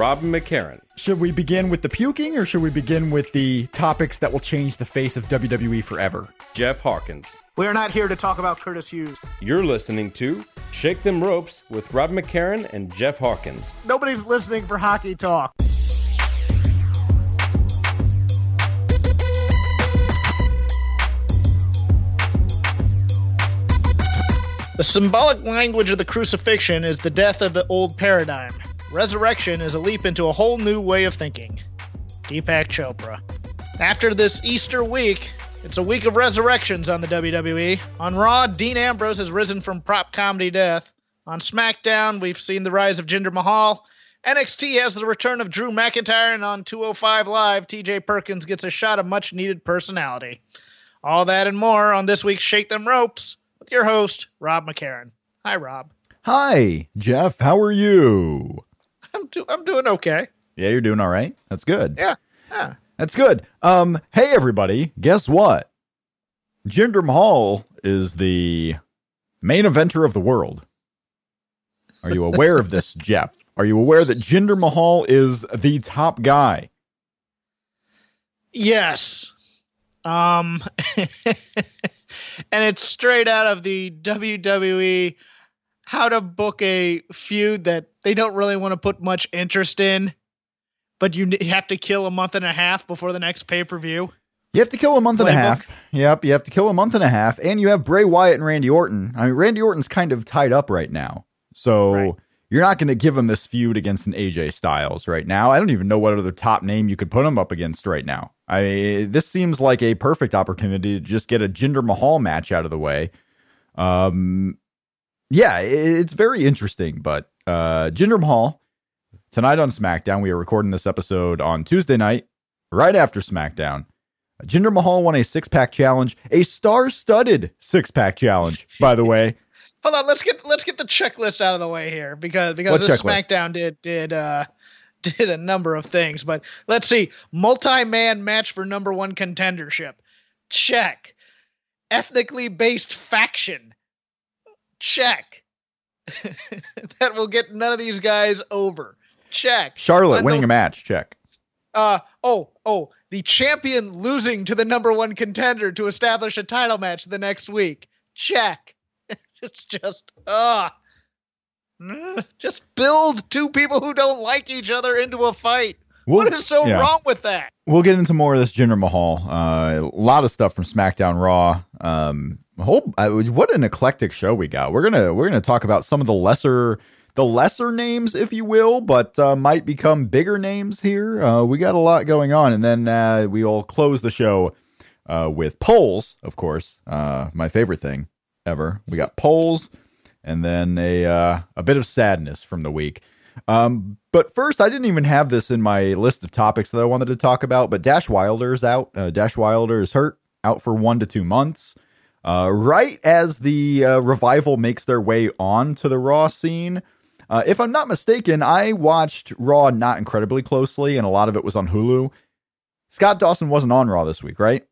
Rob McCarran. Should we begin with the puking or should we begin with the topics that will change the face of WWE forever? Jeff Hawkins. We are not here to talk about Curtis Hughes. You're listening to Shake Them Ropes with Rob McCarran and Jeff Hawkins. Nobody's listening for hockey talk. The symbolic language of the crucifixion is the death of the old paradigm. Resurrection is a leap into a whole new way of thinking. Deepak Chopra. After this Easter week, it's a week of resurrections on the WWE. On Raw, Dean Ambrose has risen from prop comedy death. On SmackDown, we've seen the rise of Jinder Mahal. NXT has the return of Drew McIntyre, and on 205 Live, TJ Perkins gets a shot of much needed personality. All that and more on this week's Shake Them Ropes with your host, Rob McCarran. Hi, Rob. Hi, Jeff. How are you? I'm, do- I'm doing okay. Yeah, you're doing all right. That's good. Yeah. Yeah. That's good. Um, hey everybody, guess what? Jinder Mahal is the main eventer of the world. Are you aware of this, Jeff? Are you aware that Jinder Mahal is the top guy? Yes. Um and it's straight out of the WWE how to book a feud that they don't really want to put much interest in, but you have to kill a month and a half before the next pay-per-view. You have to kill a month and a half. Yep, you have to kill a month and a half, and you have Bray Wyatt and Randy Orton. I mean, Randy Orton's kind of tied up right now, so Right. you're not going to give him this feud against an AJ Styles right now. I don't even know what other top name you could put him up against right now. I this seems like a perfect opportunity to just get a Jinder Mahal match out of the way. Um, yeah, it's very interesting, but uh, Jinder Mahal tonight on SmackDown. We are recording this episode on Tuesday night, right after SmackDown. Jinder Mahal won a six pack challenge, a star studded six pack challenge, by the way. Hold on, let's get let's get the checklist out of the way here because because What this checklist? SmackDown did did uh did a number of things, but let's see. Multi-man match for number one contendership. Check. Ethnically based faction. Check. that will get none of these guys over. Check. Charlotte winning a match, check. Uh oh, oh, the champion losing to the number one contender to establish a title match the next week. Check. it's just uh just build two people who don't like each other into a fight. We'll- what is so yeah. wrong with that? We'll get into more of this Jinder Mahal. Uh, a lot of stuff from SmackDown Raw. Um, whole uh, what an eclectic show we got. We're gonna we're gonna talk about some of the lesser the lesser names, if you will, but uh, might become bigger names here. Uh, we got a lot going on, and then uh, we'll close the show uh, with polls, of course. Uh, my favorite thing ever. We got polls, and then a a bit of sadness from the week. Um, but first, I didn't even have this in my list of topics that I wanted to talk about. But Dash Wilder is out. Dash Wilder is hurt, out for one to two months. Uh, right as the uh, revival makes their way on to the Raw scene. Uh, if I'm not mistaken, I watched Raw not incredibly closely, and a lot of it was on Hulu. Scott Dawson wasn't on Raw this week, right?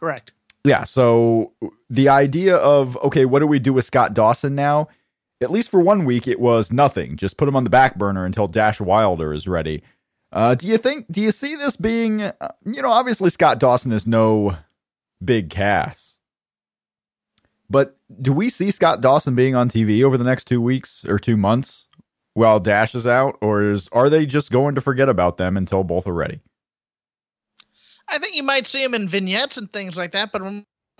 Correct. Yeah. So the idea of, okay, what do we do with Scott Dawson now? At least for one week, it was nothing. Just put him on the back burner until Dash Wilder is ready. Uh, do you think, do you see this being, uh, you know, obviously Scott Dawson is no big cast. But do we see Scott Dawson being on TV over the next two weeks or two months while Dash is out? Or is, are they just going to forget about them until both are ready? I think you might see him in vignettes and things like that, but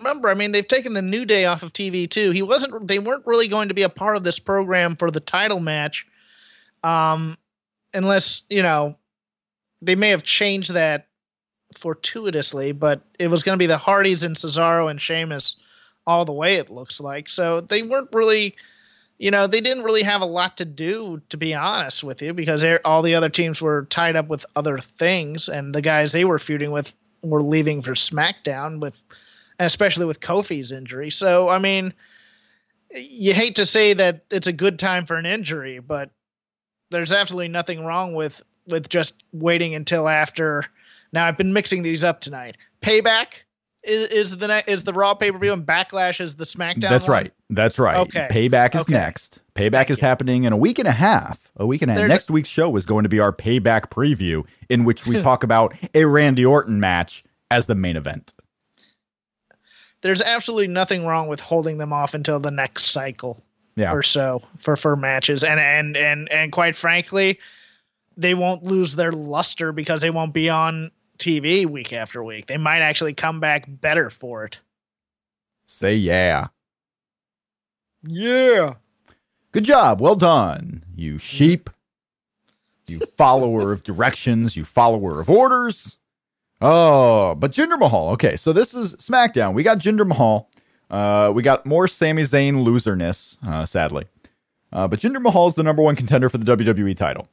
remember, I mean, they've taken the New Day off of TV too. He wasn't. They weren't really going to be a part of this program for the title match, um, unless you know, they may have changed that fortuitously. But it was going to be the Hardys and Cesaro and Sheamus all the way. It looks like so they weren't really you know, they didn't really have a lot to do, to be honest with you, because all the other teams were tied up with other things, and the guys they were feuding with were leaving for SmackDown with, especially with Kofi's injury. So, I mean, you hate to say that it's a good time for an injury, but there's absolutely nothing wrong with with just waiting until after. Now, I've been mixing these up tonight. Payback is, is the is the Raw pay per view and Backlash is the SmackDown. That's one? right. That's right. Okay. Payback is Okay. next. Payback Thank is you. happening in a week and a half. A week and a half. There's- Next week's show is going to be our payback preview, in which we talk about a Randy Orton match as the main event. There's absolutely nothing wrong with holding them off until the next cycle Yeah. or so for for matches, and and and and quite frankly, they won't lose their luster because they won't be on TV week after week. They might actually come back better for it. Say yeah. Yeah. Good job. Well done, you sheep. You follower of directions, you follower of orders. Oh, but Jinder Mahal. Okay, so this is SmackDown. We got Jinder Mahal. Uh, we got more Sami Zayn loserness, uh, sadly. Uh, but Jinder Mahal is the number one contender for the WWE title.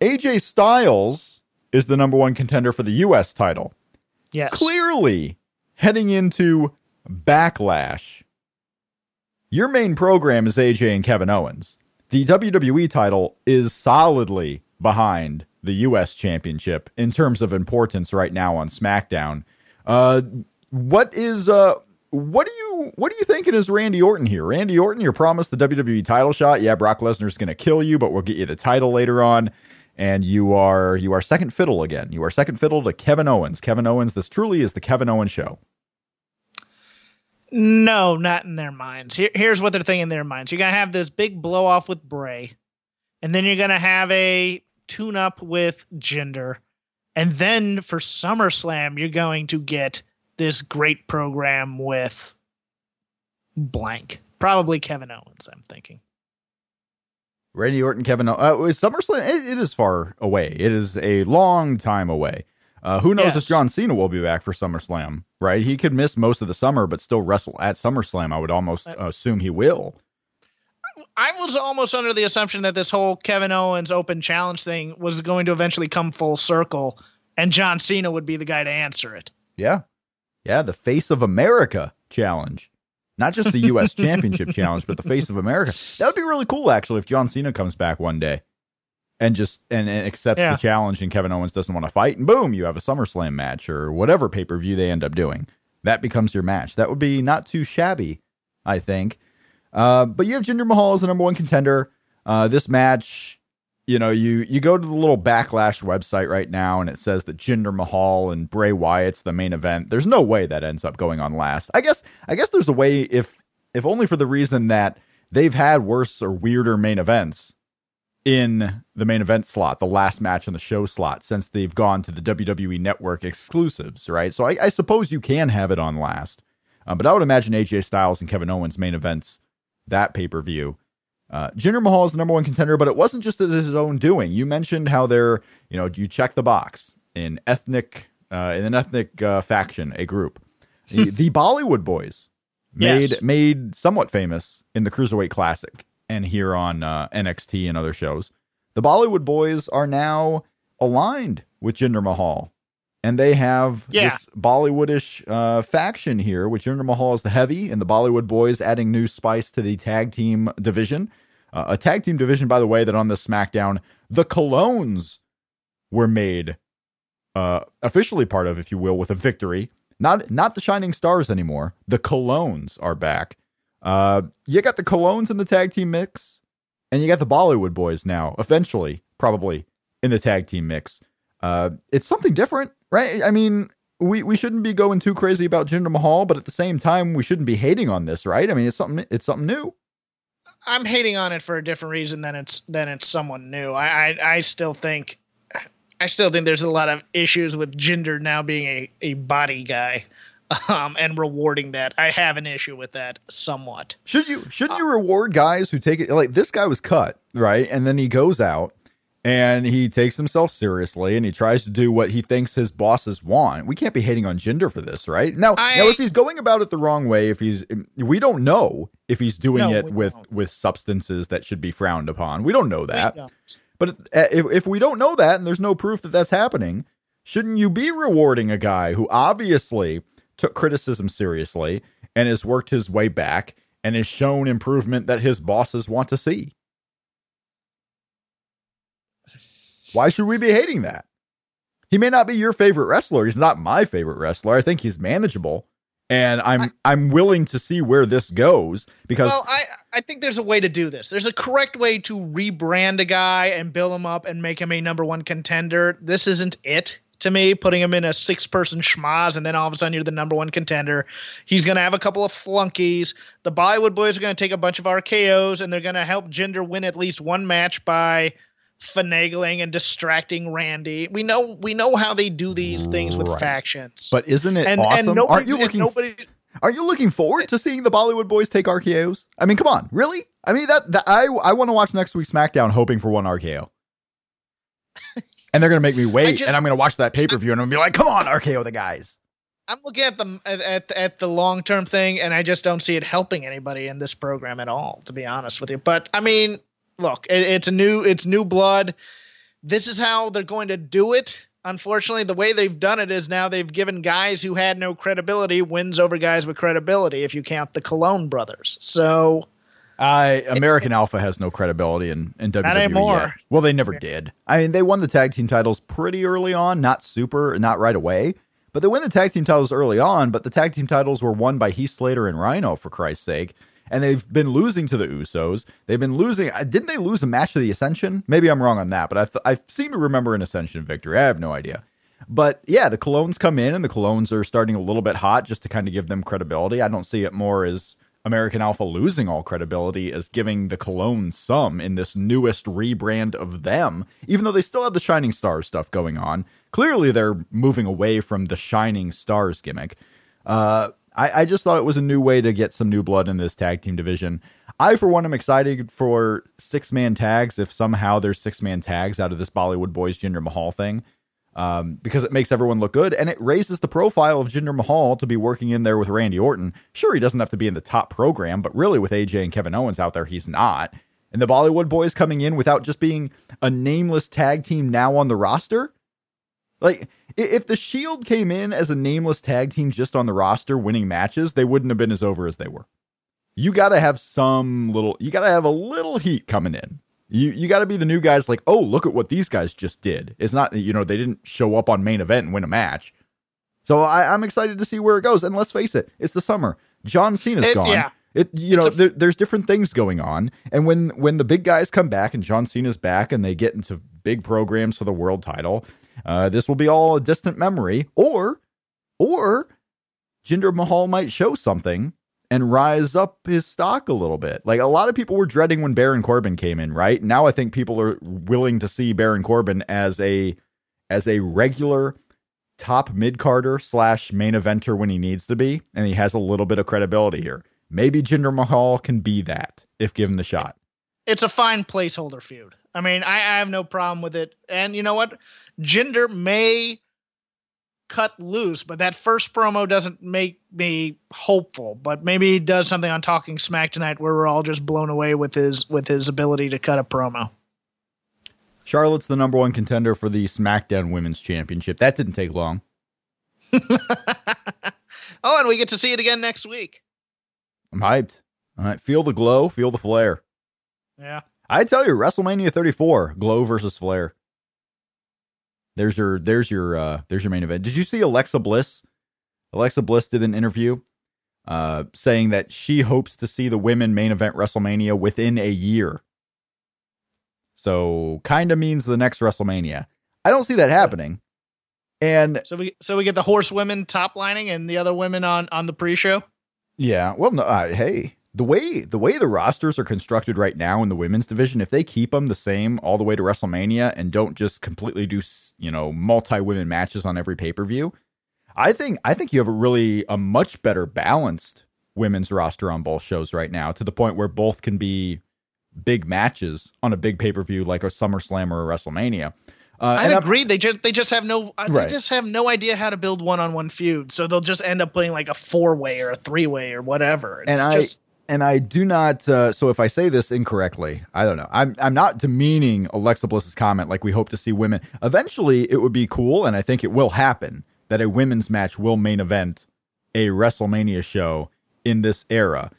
AJ Styles is the number one contender for the US title. Yes. Clearly heading into Backlash. Your main program is AJ and Kevin Owens. The WWE title is solidly behind the US championship in terms of importance right now on SmackDown. Uh what is uh what do you what are you thinking is Randy Orton here? Randy Orton, you're promised the WWE title shot. Yeah, Brock Lesnar's going to kill you, but we'll get you the title later on. And you are you are second fiddle again. You are second fiddle to Kevin Owens. Kevin Owens, this truly is the Kevin Owens show. No, not in their minds. Here, here's what they're thinking in their minds. You're gonna have this big blow off with Bray, and then you're gonna have a tune up with Jinder, and then for SummerSlam you're going to get this great program with blank, probably Kevin Owens. I'm thinking. Randy Orton, Kevin. O- Uh, is SummerSlam? It, it is far away. It is a long time away. Uh, who knows Yes. if John Cena will be back for SummerSlam? Right, he could miss most of the summer, but still wrestle at SummerSlam. I would almost Uh, assume he will. I was almost under the assumption that this whole Kevin Owens open challenge thing was going to eventually come full circle, and John Cena would be the guy to answer it. Yeah, yeah. The Face of America challenge, not just the U.S. Championship challenge, but the Face of America. That would be really cool, actually, if John Cena comes back one day and just and, and accepts Yeah. the challenge, and Kevin Owens doesn't want to fight, and boom, you have a SummerSlam match or whatever pay per view they end up doing. That becomes your match. That would be not too shabby, I think. Uh, but you have Jinder Mahal as the number one contender. Uh, this match, you know, you you go to the little backlash website right now, and it says that Jinder Mahal and Bray Wyatt's the main event. There's no way that ends up going on last. I guess I guess there's a way if if only for the reason that they've had worse or weirder main events in the main event slot, the last match in the show slot, since they've gone to the WWE Network exclusives, right? So I, I suppose you can have it on last. Uh, but I would imagine AJ Styles and Kevin Owens main events that pay per view. Uh, Jinder Mahal is the number one contender, but it wasn't just his own doing. You mentioned how they're, you know, you check the box in ethnic, uh, in an ethnic uh, faction, a group. the, the Bollywood Boys made Yes. made somewhat famous in the Cruiserweight Classic and here on uh, NXT and other shows. The Bollywood Boys are now aligned with Jinder Mahal, and they have Yeah. this Bollywoodish uh, faction here, which Jinder Mahal as the heavy, and the Bollywood Boys adding new spice to the tag team division. Uh, a tag team division, by the way, that on the SmackDown, the Colóns were made uh, officially part of, if you will, with a victory. Not not the Shining Stars anymore. The Colóns are back. Uh, you got the Colóns in the tag team mix, and you got the Bollywood Boys now. Eventually, probably in the tag team mix. Uh, it's something different, right? I mean, we we shouldn't be going too crazy about Jinder Mahal, but at the same time, we shouldn't be hating on this, right? I mean, it's something it's something new. I'm hating on it for a different reason than it's than it's someone new. I I, I still think I still think there's a lot of issues with Jinder now being a, a body guy, um, and rewarding that. I have an issue with that somewhat. Should you shouldn't you reward guys who take it like this guy was cut, right? And then he goes out and he takes himself seriously and he tries to do what he thinks his bosses want. We can't be hating on Jinder for this, right? Now, I- now if he's going about it the wrong way, if he's we don't know if he's doing No, it with don't. with substances that should be frowned upon. We don't know that. don't. But uh, if if we don't know that and there's no proof that that's happening, shouldn't you be rewarding a guy who obviously took criticism seriously and has worked his way back and has shown improvement that his bosses want to see? Why should we be hating that? He may not be your favorite wrestler. He's not my favorite wrestler. I think he's manageable. And I'm I- I, am willing to see where this goes because Well, I I think there's a way to do this. There's a correct way to rebrand a guy and build him up and make him a number one contender. This isn't it to me. Putting him in a six person schmaz and then all of a sudden you're the number one contender. He's gonna have a couple of flunkies. The Bollywood boys are gonna take a bunch of RKO's and they're gonna help Jinder win at least one match by finagling and distracting Randy. We know we know how they do these things with Right. factions. but isn't it and awesome? and Aren't you looking nobody Are you looking forward to seeing the Bollywood boys take RKO's? I mean, come on, really? I mean that, that I I want to watch next week's SmackDown hoping for one RKO. and they're gonna make me wait, just- and I'm gonna watch that pay per view, and I'm gonna be like, "Come on, RKO the guys." I'm looking at the at at, at the long term thing, and I just don't see it helping anybody in this program at all. To be honest with you, but I mean, look, it, it's a new it's new blood. This is how they're going to do it. Unfortunately, the way they've done it is now they've given guys who had no credibility wins over guys with credibility. If you count the Colón brothers, so I American Alpha has no credibility in in WWE. anymore. yet. Well, they never did. I mean, they won the tag team titles pretty early on, not super, not right away, but they win the tag team titles early on. But the tag team titles were won by Heath Slater and Rhino, for Christ's sake. And they've been losing to the Usos. They've been losing. uh, Didn't they lose a match to the Ascension? Maybe I'm wrong on that, but I th- I seem to remember an Ascension victory. I have no idea. But yeah, the Colóns come in and the Colóns are starting a little bit hot just to kind of give them credibility. I don't see it more as American Alpha losing all credibility as giving the Colóns some in this newest rebrand of them, even though they still have the Shining Stars stuff going on. Clearly, they're moving away from the Shining Stars gimmick. Uh, I, I just thought it was a new way to get some new blood in this tag team division. I, for one, am excited for six man tags if somehow there's six man tags out of this Bollywood Boys Jinder Mahal thing um, because it makes everyone look good and it raises the profile of Jinder Mahal to be working in there with Randy Orton. Sure, he doesn't have to be in the top program, but really with AJ and Kevin Owens out there, he's not. And the Bollywood boys coming in without just being a nameless tag team now on the roster. Like, if the Shield came in as a nameless tag team just on the roster winning matches, they wouldn't have been as over as they were. You got to have some little, you got to have a little heat coming in. You you got to be the new guys like, oh, look at what these guys just did. It's not, you know, they didn't show up on main event and win a match. So I, I'm excited to see where it goes. And let's face it, it's the summer. John Cena's It- gone. yeah. It you know a- there, there's different things going on, and when when the big guys come back and John Cena's back and they get into big programs for the world title, uh, this will be all a distant memory. Or or Jinder Mahal might show something and rise up his stock a little bit. Like a lot of people were dreading when Baron Corbin came in, right? Now I think people are willing to see Baron Corbin as a as a regular top mid carder slash main eventer when he needs to be, and he has a little bit of credibility here. Maybe Jinder Mahal can be that if given the shot. it's a fine placeholder feud. I mean, I, I have no problem with it. And you know what? Jinder may cut loose, but that first promo doesn't make me hopeful. But maybe he does something on Talking Smack tonight where we're all just blown away with his with his ability to cut a promo. Charlotte's the number one contender for the SmackDown Women's Championship. That didn't take long. oh, and we get to see it again next week. I'm hyped. All right, feel the glow, feel the flare. Yeah. I tell you, WrestleMania 34, Glow versus Flair. There's your there's your uh there's your main event. Did you see Alexa Bliss? Alexa Bliss did an interview uh saying that she hopes to see the women main event WrestleMania within a year. So kind of means the next WrestleMania. I don't see that happening. And So we so we get the horsewomen top lining and the other women on on the pre-show. Yeah, well, no, uh, hey, the way the way the rosters are constructed right now in the women's division, if they keep them the same all the way to WrestleMania and don't just completely do you know multi women matches on every pay per view, I think I think you have a really a much better balanced women's roster on both shows right now to the point where both can be big matches on a big pay per view like a SummerSlam or a WrestleMania. Uh, I and I'm- agree. They just they just have no uh, Right. they just have no idea how to build one on one feud. So they'll just end up putting like a four way or a three way or whatever. It's and I just and I do not. Uh, so if I say this incorrectly, I don't know. I'm I'm not demeaning Alexa Bliss's comment. Like we hope to see women. Eventually, it would be cool, and I think it will happen that a women's match will main event a WrestleMania show in this era.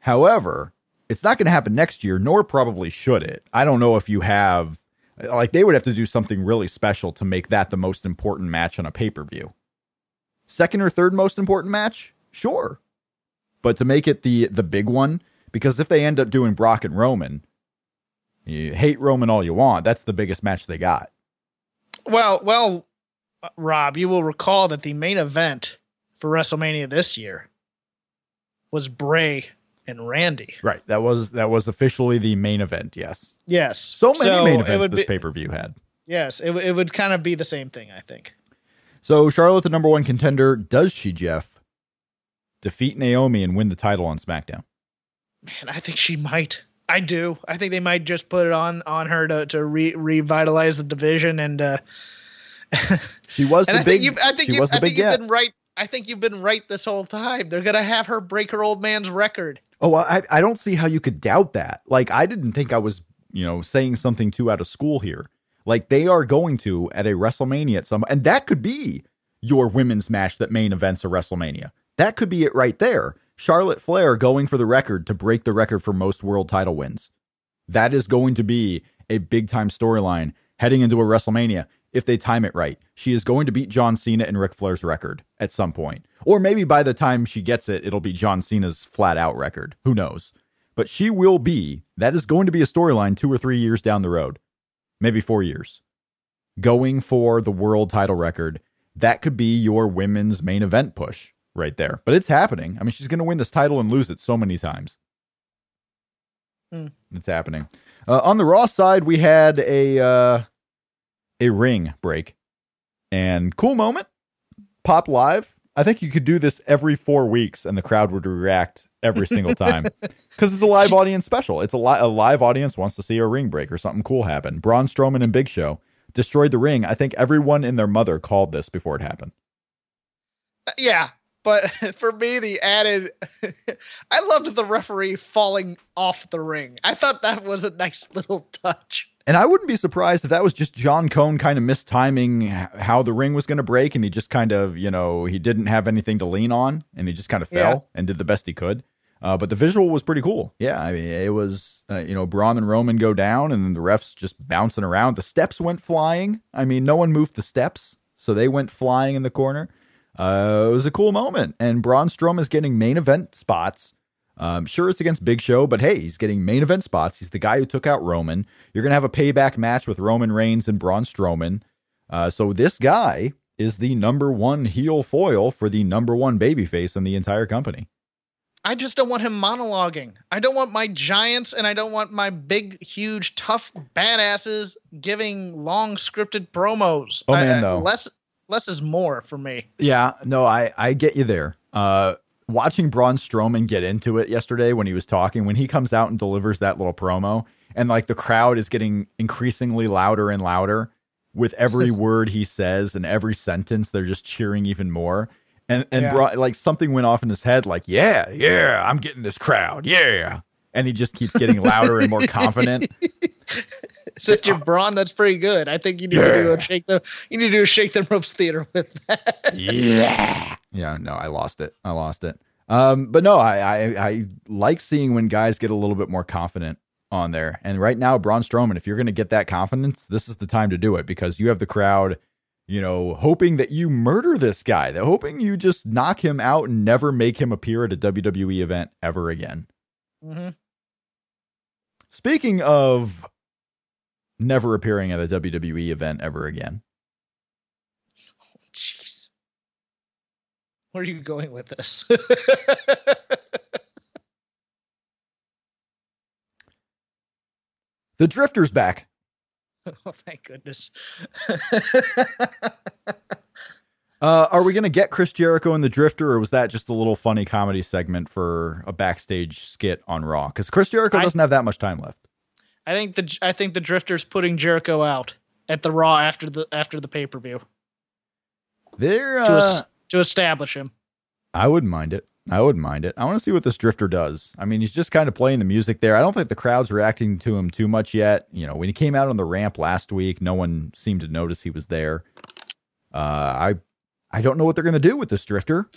However, it's not going to happen next year, nor probably should it. I don't know if you have like they would have to do something really special to make that the most important match on a pay per view. Second or third most important match, sure but to make it the the big one because if they end up doing Brock and Roman, you hate Roman all you want, that's the biggest match they got. well well uh, Rob, you will recall that the main event for WrestleMania this year was Bray and Randy. Right. That was that was officially the main event. Yes. Yes. So many main it events this pay per view had. Yes, it, it would kind of be the same thing, I think. So Charlotte, the number one contender, does she, Jeff, defeat Naomi and win the title on SmackDown? Man, I think she might. I do. I think they might just put it on on her to to re- revitalize the division and uh She was and the I big. think I think she was the I big think you've been right. I think you've been right this whole time. They're gonna have her break her old man's record. Oh, I I don't see how you could doubt that. Like I didn't think I was, you know, saying something too out of school here. Like they are going to at a WrestleMania at some and that could be your women's match that main events a WrestleMania. That could be it right there. Charlotte Flair going for the record to break the record for most world title wins. That is going to be a big time storyline heading into a WrestleMania if they time it right. She is going to beat John Cena and Ric Flair's record at some point. Or maybe by the time she gets it, it'll be John Cena's flat out record. Who knows? But she will be, that is going to be a storyline two or three years down the road, maybe four years. Going for the world title record. That could be your women's main event push right there. But it's happening. I mean, she's going to win this title and lose it so many times. Hmm. It's happening. Uh, on the Raw side, we had a uh, a ring break, and cool moment. Pop live. I think you could do this every four weeks, and the crowd would react every single time because it's a live audience special. It's a, li- a live audience wants to see a ring break or something cool happen. Braun Strowman and Big Show destroyed the ring. I think everyone and their mother called this before it happened. Yeah, but for me, the added, I loved the referee falling off the ring. I thought that was a nice little touch. And I wouldn't be surprised if that was just John Cone kind of mistiming how the ring was going to break, and he just kind of, you know, he didn't have anything to lean on, and he just kind of fell Yeah. and did the best he could. Uh, but the visual was pretty cool. Yeah, I mean, it was, uh, you know, Braun and Roman go down, and then the refs just bouncing around. The steps went flying. I mean, no one moved the steps, so they went flying in the corner. Uh, it was a cool moment, and Braun Strowman is getting main event spots. Um, sure, it's against Big Show, but hey, he's getting main event spots. He's the guy who took out Roman. You're gonna have a payback match with Roman Reigns and Braun Strowman. Uh, so this guy is the number one heel foil for the number one babyface in the entire company. I just don't want him monologuing. I don't want my giants and I don't want my big, huge, tough badasses giving long scripted promos. Oh, I- man, I- though. less less is more for me. Yeah, no, I I get you there. Uh, watching Braun Strowman get into it yesterday when he was talking, when he comes out and delivers that little promo, and like the crowd is getting increasingly louder and louder with every word he says and every sentence, they're just cheering even more. And and Yeah. Braun, like something went off in his head, like yeah, yeah, I'm getting this crowd, yeah, and he just keeps getting louder and more confident. Such a brawn, that's pretty good. I think you need to do a shake the you need to do a shake the ropes theater with that. yeah. Yeah, no, I lost it. I lost it. Um, but no, I, I I like seeing when guys get a little bit more confident on there. And right now, Braun Strowman, if you're going to get that confidence, this is the time to do it because you have the crowd, you know, hoping that you murder this guy. They're hoping you just knock him out and never make him appear at a WWE event ever again. hmm Speaking of never appearing at a WWE event ever again, Jeez. Where are you going with this? the Drifter's back. oh, thank goodness. Uh, are we going to get Chris Jericho and the Drifter, or was that just a little funny comedy segment for a backstage skit on Raw? Because Chris Jericho I- doesn't have that much time left. I think the I think the Drifter's putting Jericho out at the Raw after the after the pay per view They're. to Uh, es- to establish him. I wouldn't mind it. I wouldn't mind it. I want to see what this drifter does. I mean, he's just kind of playing the music there. I don't think the crowd's reacting to him too much yet. You know, when he came out on the ramp last week, no one seemed to notice he was there. Uh, I I don't know what they're going to do with this drifter,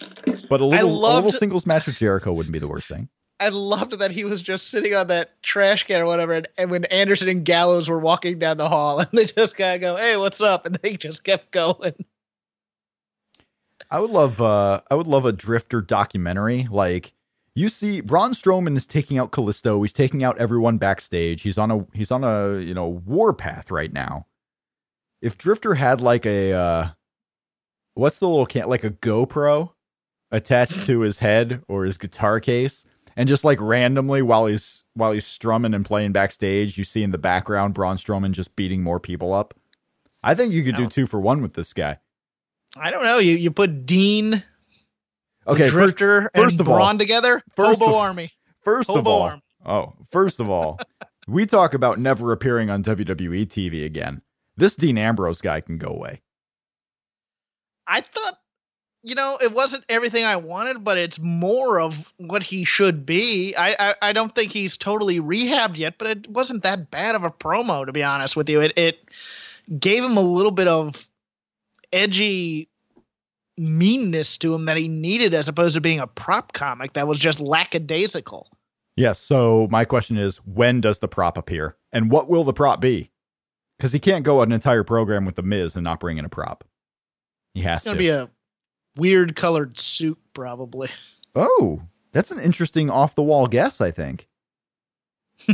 but a little, a little singles match with Jericho wouldn't be the worst thing. I loved that he was just sitting on that trash can or whatever, and, and when Anderson and Gallows were walking down the hall, and they just kind of go, "Hey, what's up?" and they just kept going. I would love uh I would love a drifter documentary. Like you see Braun Strowman is taking out Kalisto, he's taking out everyone backstage. He's on a he's on a, you know, war path right now. If Drifter had like a uh what's the little can like a GoPro attached to his head or his guitar case and just like randomly while he's while he's strumming and playing backstage, you see in the background Braun Strowman just beating more people up. I think you could do two for one with this guy. I don't know. You you put Dean, Okay, first, Drifter, first and of all- Braun together. first Hobo of- Army. First of all, arm. oh, first of all, we talk about never appearing on WWE TV again. This Dean Ambrose guy can go away. I thought, you know, it wasn't everything I wanted, but it's more of what he should be. I, I, I don't think he's totally rehabbed yet, but it wasn't that bad of a promo, to be honest with you. It, it gave him a little bit of edgy meanness to him that he needed as opposed to being a prop comic that was just lackadaisical. Yes. So my question is, when does the prop appear, and what will the prop be? Because he can't go an entire program with the Miz and not bring in a prop. He has It's going to. to be a weird colored suit, probably. oh, that's an interesting off the wall guess. I think.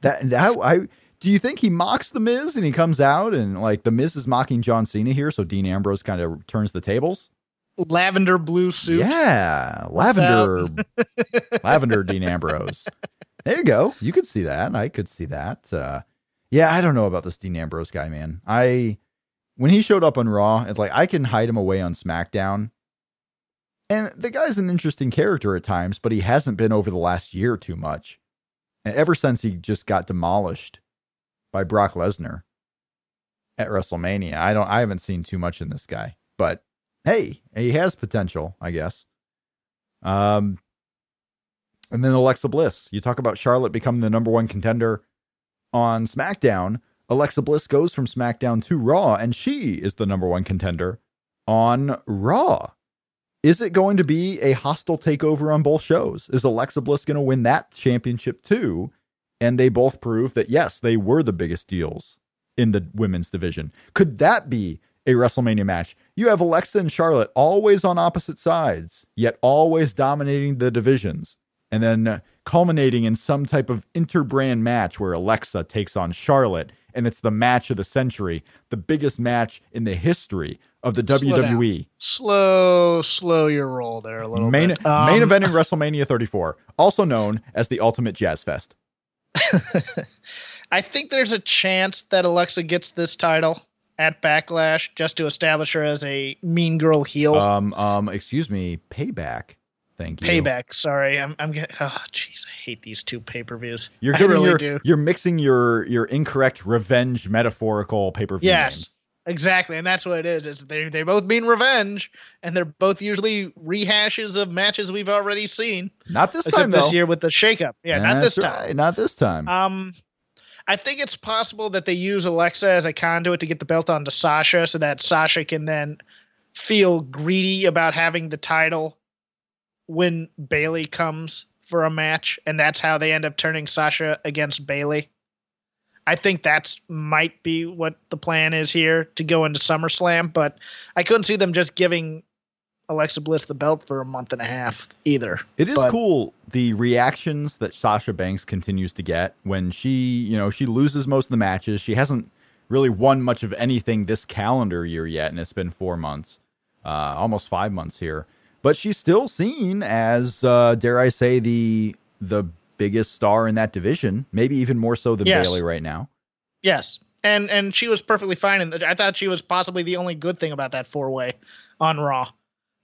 that that I do you think he mocks the Miz and he comes out and like the Miz is mocking John Cena here, so Dean Ambrose kind of turns the tables. Lavender blue suit. Yeah, lavender, lavender Dean Ambrose. There you go. You could see that. I could see that. Uh, yeah, I don't know about this Dean Ambrose guy, man. I when he showed up on Raw, it's like I can hide him away on SmackDown. And the guy's an interesting character at times, but he hasn't been over the last year too much. And ever since he just got demolished by Brock Lesnar at WrestleMania, I don't I haven't seen too much in this guy. But hey, he has potential, I guess. Um, and then Alexa Bliss. You talk about Charlotte becoming the number one contender on SmackDown. Alexa Bliss goes from SmackDown to Raw, and she is the number one contender on Raw. Is it going to be a hostile takeover on both shows? Is Alexa Bliss going to win that championship too? And they both prove that yes, they were the biggest deals in the women's division. Could that be a WrestleMania match? You have Alexa and Charlotte always on opposite sides, yet always dominating the divisions, and then culminating in some type of interbrand match where Alexa takes on Charlotte, and it's the match of the century, the biggest match in the history of the Slow down. WWE. Slow, slow your roll there a little Main, bit. Um, main eventing WrestleMania 34, also known as the Ultimate Jazz Fest. I think there's a chance that Alexa gets this title at Backlash just to establish her as a mean girl heel. Um, um, excuse me, payback. Thank you. Payback. Sorry, I'm. I'm getting. Oh, jeez, I hate these two pay per views. You're I really your, do. you're mixing your your incorrect revenge metaphorical pay per view Yes, names. exactly, and that's what it is. It's they they both mean revenge, and they're both usually rehashes of matches we've already seen, Not this except time this year with the shakeup. Yeah, not this time. right, Not this time. Um, I think it's possible that they use Alexa as a conduit to get the belt onto Sasha, so that Sasha can then feel greedy about having the title when Bayley comes for a match, and that's how they end up turning Sasha against Bayley. I think that's might be what the plan is here to go into SummerSlam, but I couldn't see them just giving Alexa Bliss the belt for a month and a half either. It is but- cool the reactions that Sasha Banks continues to get when she, you know, she loses most of the matches. She hasn't really won much of anything this calendar year yet, and it's been four months, uh, almost five months here. But she's still seen as, uh, dare I say, the the biggest star in that division, maybe even more so than Yes. Bayley right now. Yes, and and she was perfectly fine. And I thought she was possibly the only good thing about that four way on Raw.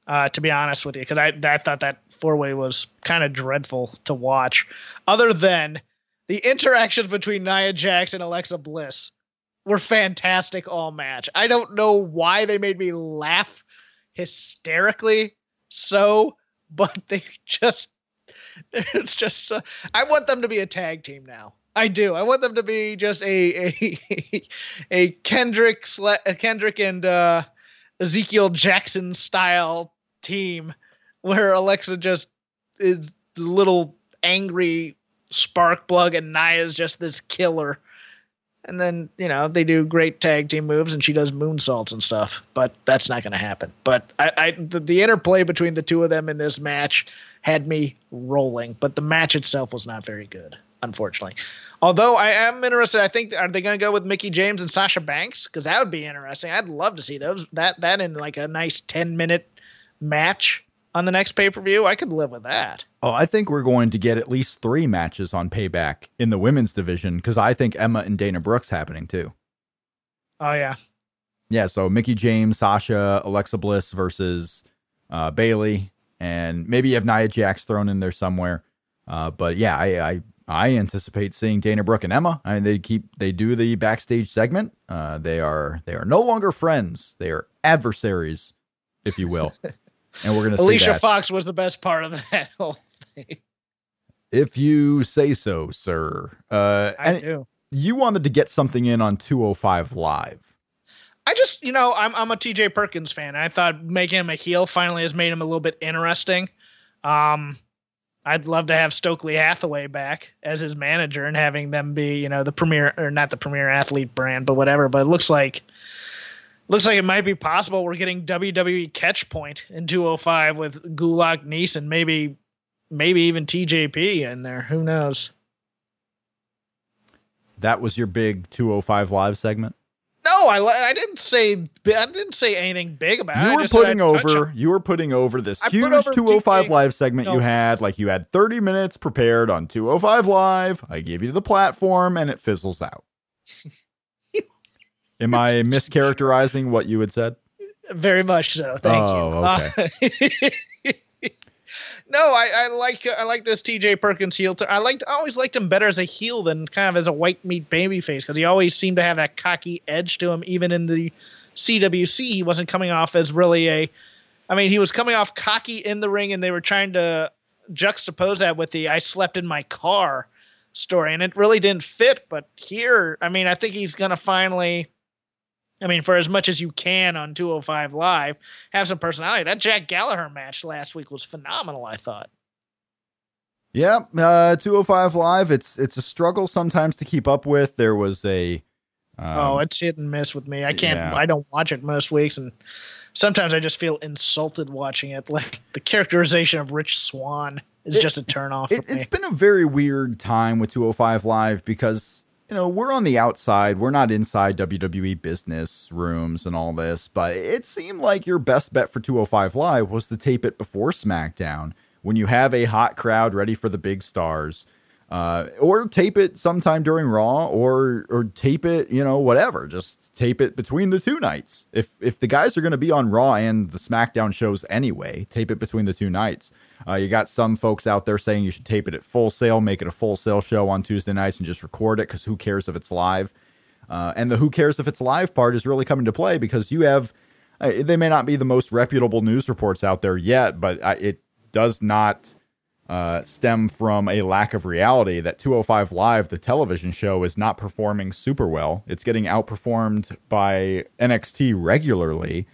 Uh, to be honest with you, because I I thought that four way was kind of dreadful to watch. Other than the interactions between Nia Jax and Alexa Bliss were fantastic all match. I don't know why they made me laugh hysterically so, but they just it's just uh, I want them to be a tag team now. I do. I want them to be just a a a Kendrick Kendrick and uh, Ezekiel Jackson style team where Alexa just is the little angry spark plug and Nia's just this killer. And then, you know, they do great tag team moves and she does moonsaults and stuff, but that's not going to happen. But I, I the, the interplay between the two of them in this match had me rolling, but the match itself was not very good, unfortunately. Although I am interested, I think are they going to go with Mickie James and Sasha Banks? Because that would be interesting. I'd love to see those that that in like a nice ten minute match on the next pay per view. I could live with that. Oh, I think we're going to get at least three matches on Payback in the women's division because I think Emma and Dana Brooks happening too. Oh yeah, yeah. So Mickie James, Sasha, Alexa Bliss versus uh, Bayley, and maybe you have Nia Jax thrown in there somewhere. Uh, but yeah, I, I I anticipate seeing Dana Brooke and Emma. I mean, they keep they do the backstage segment. Uh, they are they are no longer friends. They are adversaries, if you will. and we're gonna Alicia Fox was the best part of that whole thing. If you say so, sir. Uh, I do. You wanted to get something in on 205 Live. I just, you know, I'm I'm a TJ Perkins fan. I thought making him a heel finally has made him a little bit interesting. Um, I'd love to have Stokely Hathaway back as his manager and having them be, you know, the premier or not the premier athlete brand, but whatever. But it looks like looks like it might be possible we're getting WWE catch point in 205 with Gulak Neeson, maybe maybe even TJP in there. Who knows? That was your big 205 live segment? No, I, I didn't say I didn't say anything big about it. you it. Were putting over you were putting over this I huge over 205 live segment no. you had. Like you had 30 minutes prepared on 205 live. I gave you the platform and it fizzles out. Am I mischaracterizing what you had said? Very much so. Thank oh, you. Okay. no, I, I like I like this T.J. Perkins heel. I liked I always liked him better as a heel than kind of as a white meat baby face because he always seemed to have that cocky edge to him. Even in the CWC, he wasn't coming off as really a. I mean, he was coming off cocky in the ring, and they were trying to juxtapose that with the "I slept in my car" story, and it really didn't fit. But here, I mean, I think he's gonna finally I mean, for as much as you can on 205 Live, have some personality. That Jack Gallagher match last week was phenomenal. I thought. Yeah, uh, 205 Live. It's it's a struggle sometimes to keep up with. There was a. Um, oh, it's hit and miss with me. I can't. Yeah. I don't watch it most weeks, and sometimes I just feel insulted watching it. Like the characterization of Rich Swann is it, just a turnoff. It, has been a very weird time with 205 Live because you know, we're on the outside. We're not inside WWE business rooms and all this, but it seemed like your best bet for 205 Live was to tape it before SmackDown when you have a hot crowd ready for the big stars. Uh, or tape it sometime during Raw, or or tape it, you know, whatever. Just tape it between the two nights. If if the guys are going to be on Raw and the SmackDown shows anyway, tape it between the two nights. Uh, you got some folks out there saying you should tape it at Full Sail, make it a Full Sail show on Tuesday nights, and just record it because who cares if it's live? Uh, and the who cares if it's live part is really coming to play because you have. Uh, they may not be the most reputable news reports out there yet, but it does not uh, stem from a lack of reality that 205 Live, the television show, is not performing super well. It's getting outperformed by NXT regularly.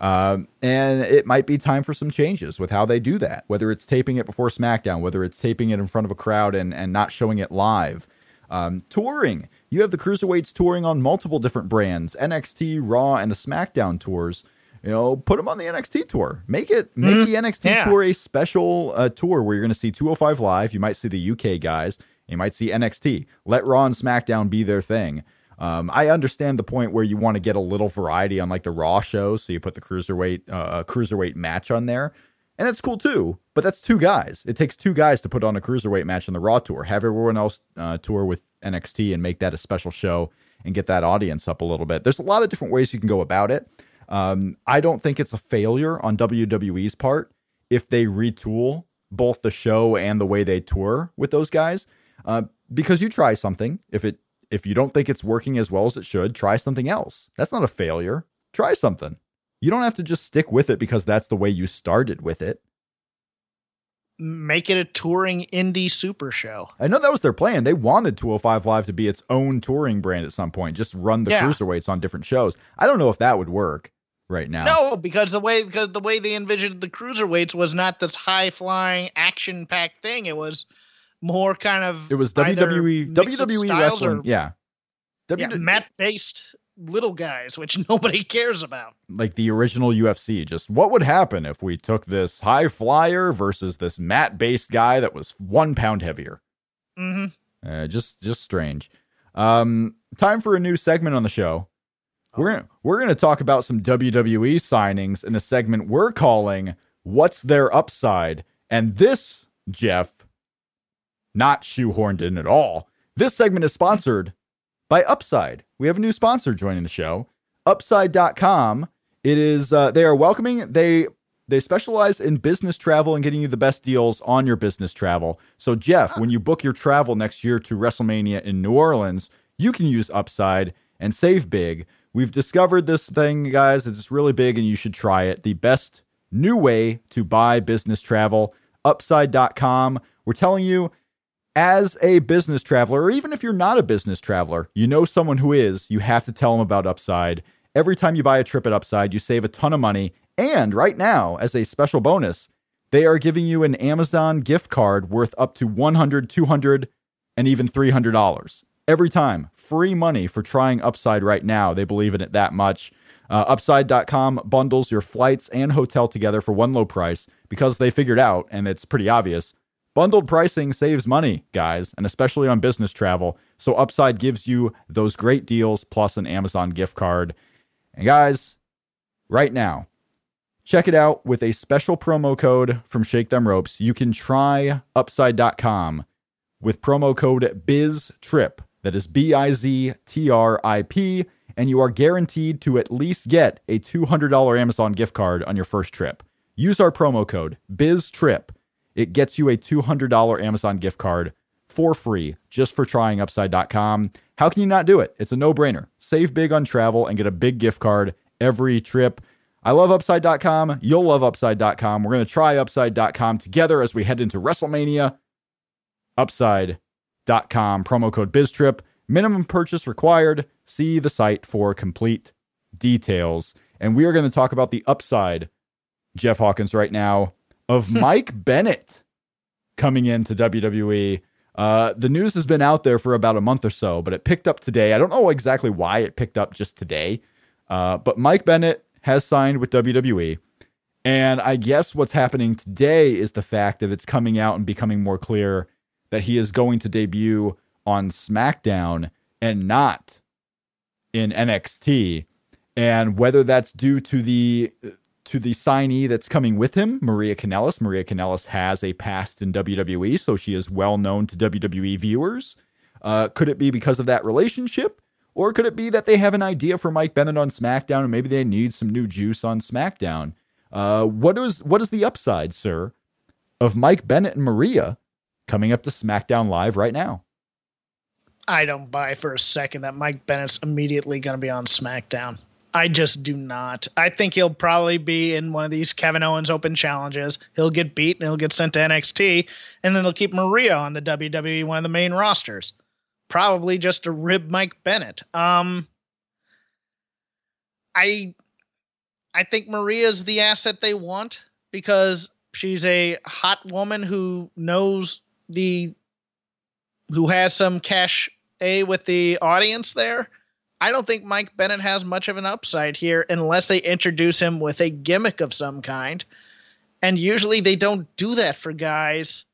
Um, and it might be time for some changes with how they do that, whether it's taping it before SmackDown, whether it's taping it in front of a crowd and, and not showing it live. Um, touring, you have the Cruiserweights touring on multiple different brands NXT, Raw, and the SmackDown tours you know, put them on the NXT tour. Make it make mm, the NXT yeah. tour a special uh, tour where you're going to see 205 live. You might see the UK guys. You might see NXT. Let Raw and SmackDown be their thing. Um, I understand the point where you want to get a little variety on like the Raw show, so you put the cruiserweight uh, cruiserweight match on there, and that's cool too. But that's two guys. It takes two guys to put on a cruiserweight match on the Raw tour. Have everyone else uh, tour with NXT and make that a special show and get that audience up a little bit. There's a lot of different ways you can go about it. Um, I don't think it's a failure on WWE's part if they retool both the show and the way they tour with those guys. Uh, because you try something. If it if you don't think it's working as well as it should, try something else. That's not a failure. Try something. You don't have to just stick with it because that's the way you started with it. Make it a touring indie super show. I know that was their plan. They wanted 205 Live to be its own touring brand at some point, just run the Yeah. cruiserweights on different shows. I don't know if that would work right now. No, because the way because the way they envisioned the cruiserweights was not this high flying action packed thing. It was more kind of It was WWE WWE wrestling. or- yeah. yeah, WWE mat based little guys, which nobody cares about. like the original UFC. Just what would happen if we took this high flyer versus this mat based guy that was one pound heavier? hmm Uh, just just strange. Um, time for a new segment on the show. We're we're going to talk about some WWE signings in a segment we're calling "What's Their Upside." And this, Jeff, not shoehorned in at all. This segment is sponsored by Upside. We have a new sponsor joining the show, Upside.com. It is uh, they are welcoming. They they specialize in business travel and getting you the best deals on your business travel. So Jeff, when you book your travel next year to WrestleMania in New Orleans, you can use Upside and save big. We've discovered this thing, guys. It's really big and you should try it. The best new way to buy business travel, upside.com. We're telling you as a business traveler, or even if you're not a business traveler, you know someone who is, you have to tell them about Upside. Every time you buy a trip at Upside, you save a ton of money. And right now, as a special bonus, they are giving you an Amazon gift card worth up to 100, 200, and even $300 every time. Free money for trying Upside right now. They believe in it that much. Uh, Upside.com bundles your flights and hotel together for one low price because they figured out, and it's pretty obvious, Bundled pricing saves money, guys, and especially on business travel. So Upside gives you those great deals plus an Amazon gift card. And guys, right now, check it out with a special promo code from Shake Them Ropes. You can try upside.com with promo code BIZTRIP. That is B I Z T R I P. And you are guaranteed to at least get a $200 Amazon gift card on your first trip. Use our promo code BIZTRIP. It gets you a $200 Amazon gift card for free just for trying upside.com. How can you not do it? It's a no brainer. Save big on travel and get a big gift card every trip. I love upside.com. You'll love upside.com. We're going to try upside.com together as we head into WrestleMania. Upside.com, promo code BizTrip. Minimum purchase required. See the site for complete details. And we are going to talk about the upside, Jeff Hawkins, right now of Mike Bennett coming into WWE. Uh, the news has been out there for about a month or so, but it picked up today. I don't know exactly why it picked up just today, uh, but Mike Bennett has signed with WWE. And I guess what's happening today is the fact that it's coming out and becoming more clear that he is going to debut on SmackDown and not in NXT. And whether that's due to the to the signee that's coming with him, Maria Kanellis. Maria Kanellis has a past in WWE, so she is well known to WWE viewers. Uh, could it be because of that relationship? Or could it be that they have an idea for Mike Bennett on SmackDown and maybe they need some new juice on SmackDown? Uh, what is what is the upside, sir, of Mike Bennett and Maria coming up to SmackDown Live right now? I don't buy for a second that Mike Bennett's immediately going to be on SmackDown. I just do not. I think he'll probably be in one of these Kevin Owens Open challenges. He'll get beat and he'll get sent to NXT, and then they'll keep Maria on the WWE one of the main rosters. Probably just to rib Mike Bennett. Um, I, I think Maria's the asset they want because she's a hot woman who knows the, who has some cash a with the audience there. I don't think Mike Bennett has much of an upside here unless they introduce him with a gimmick of some kind. And usually they don't do that for guys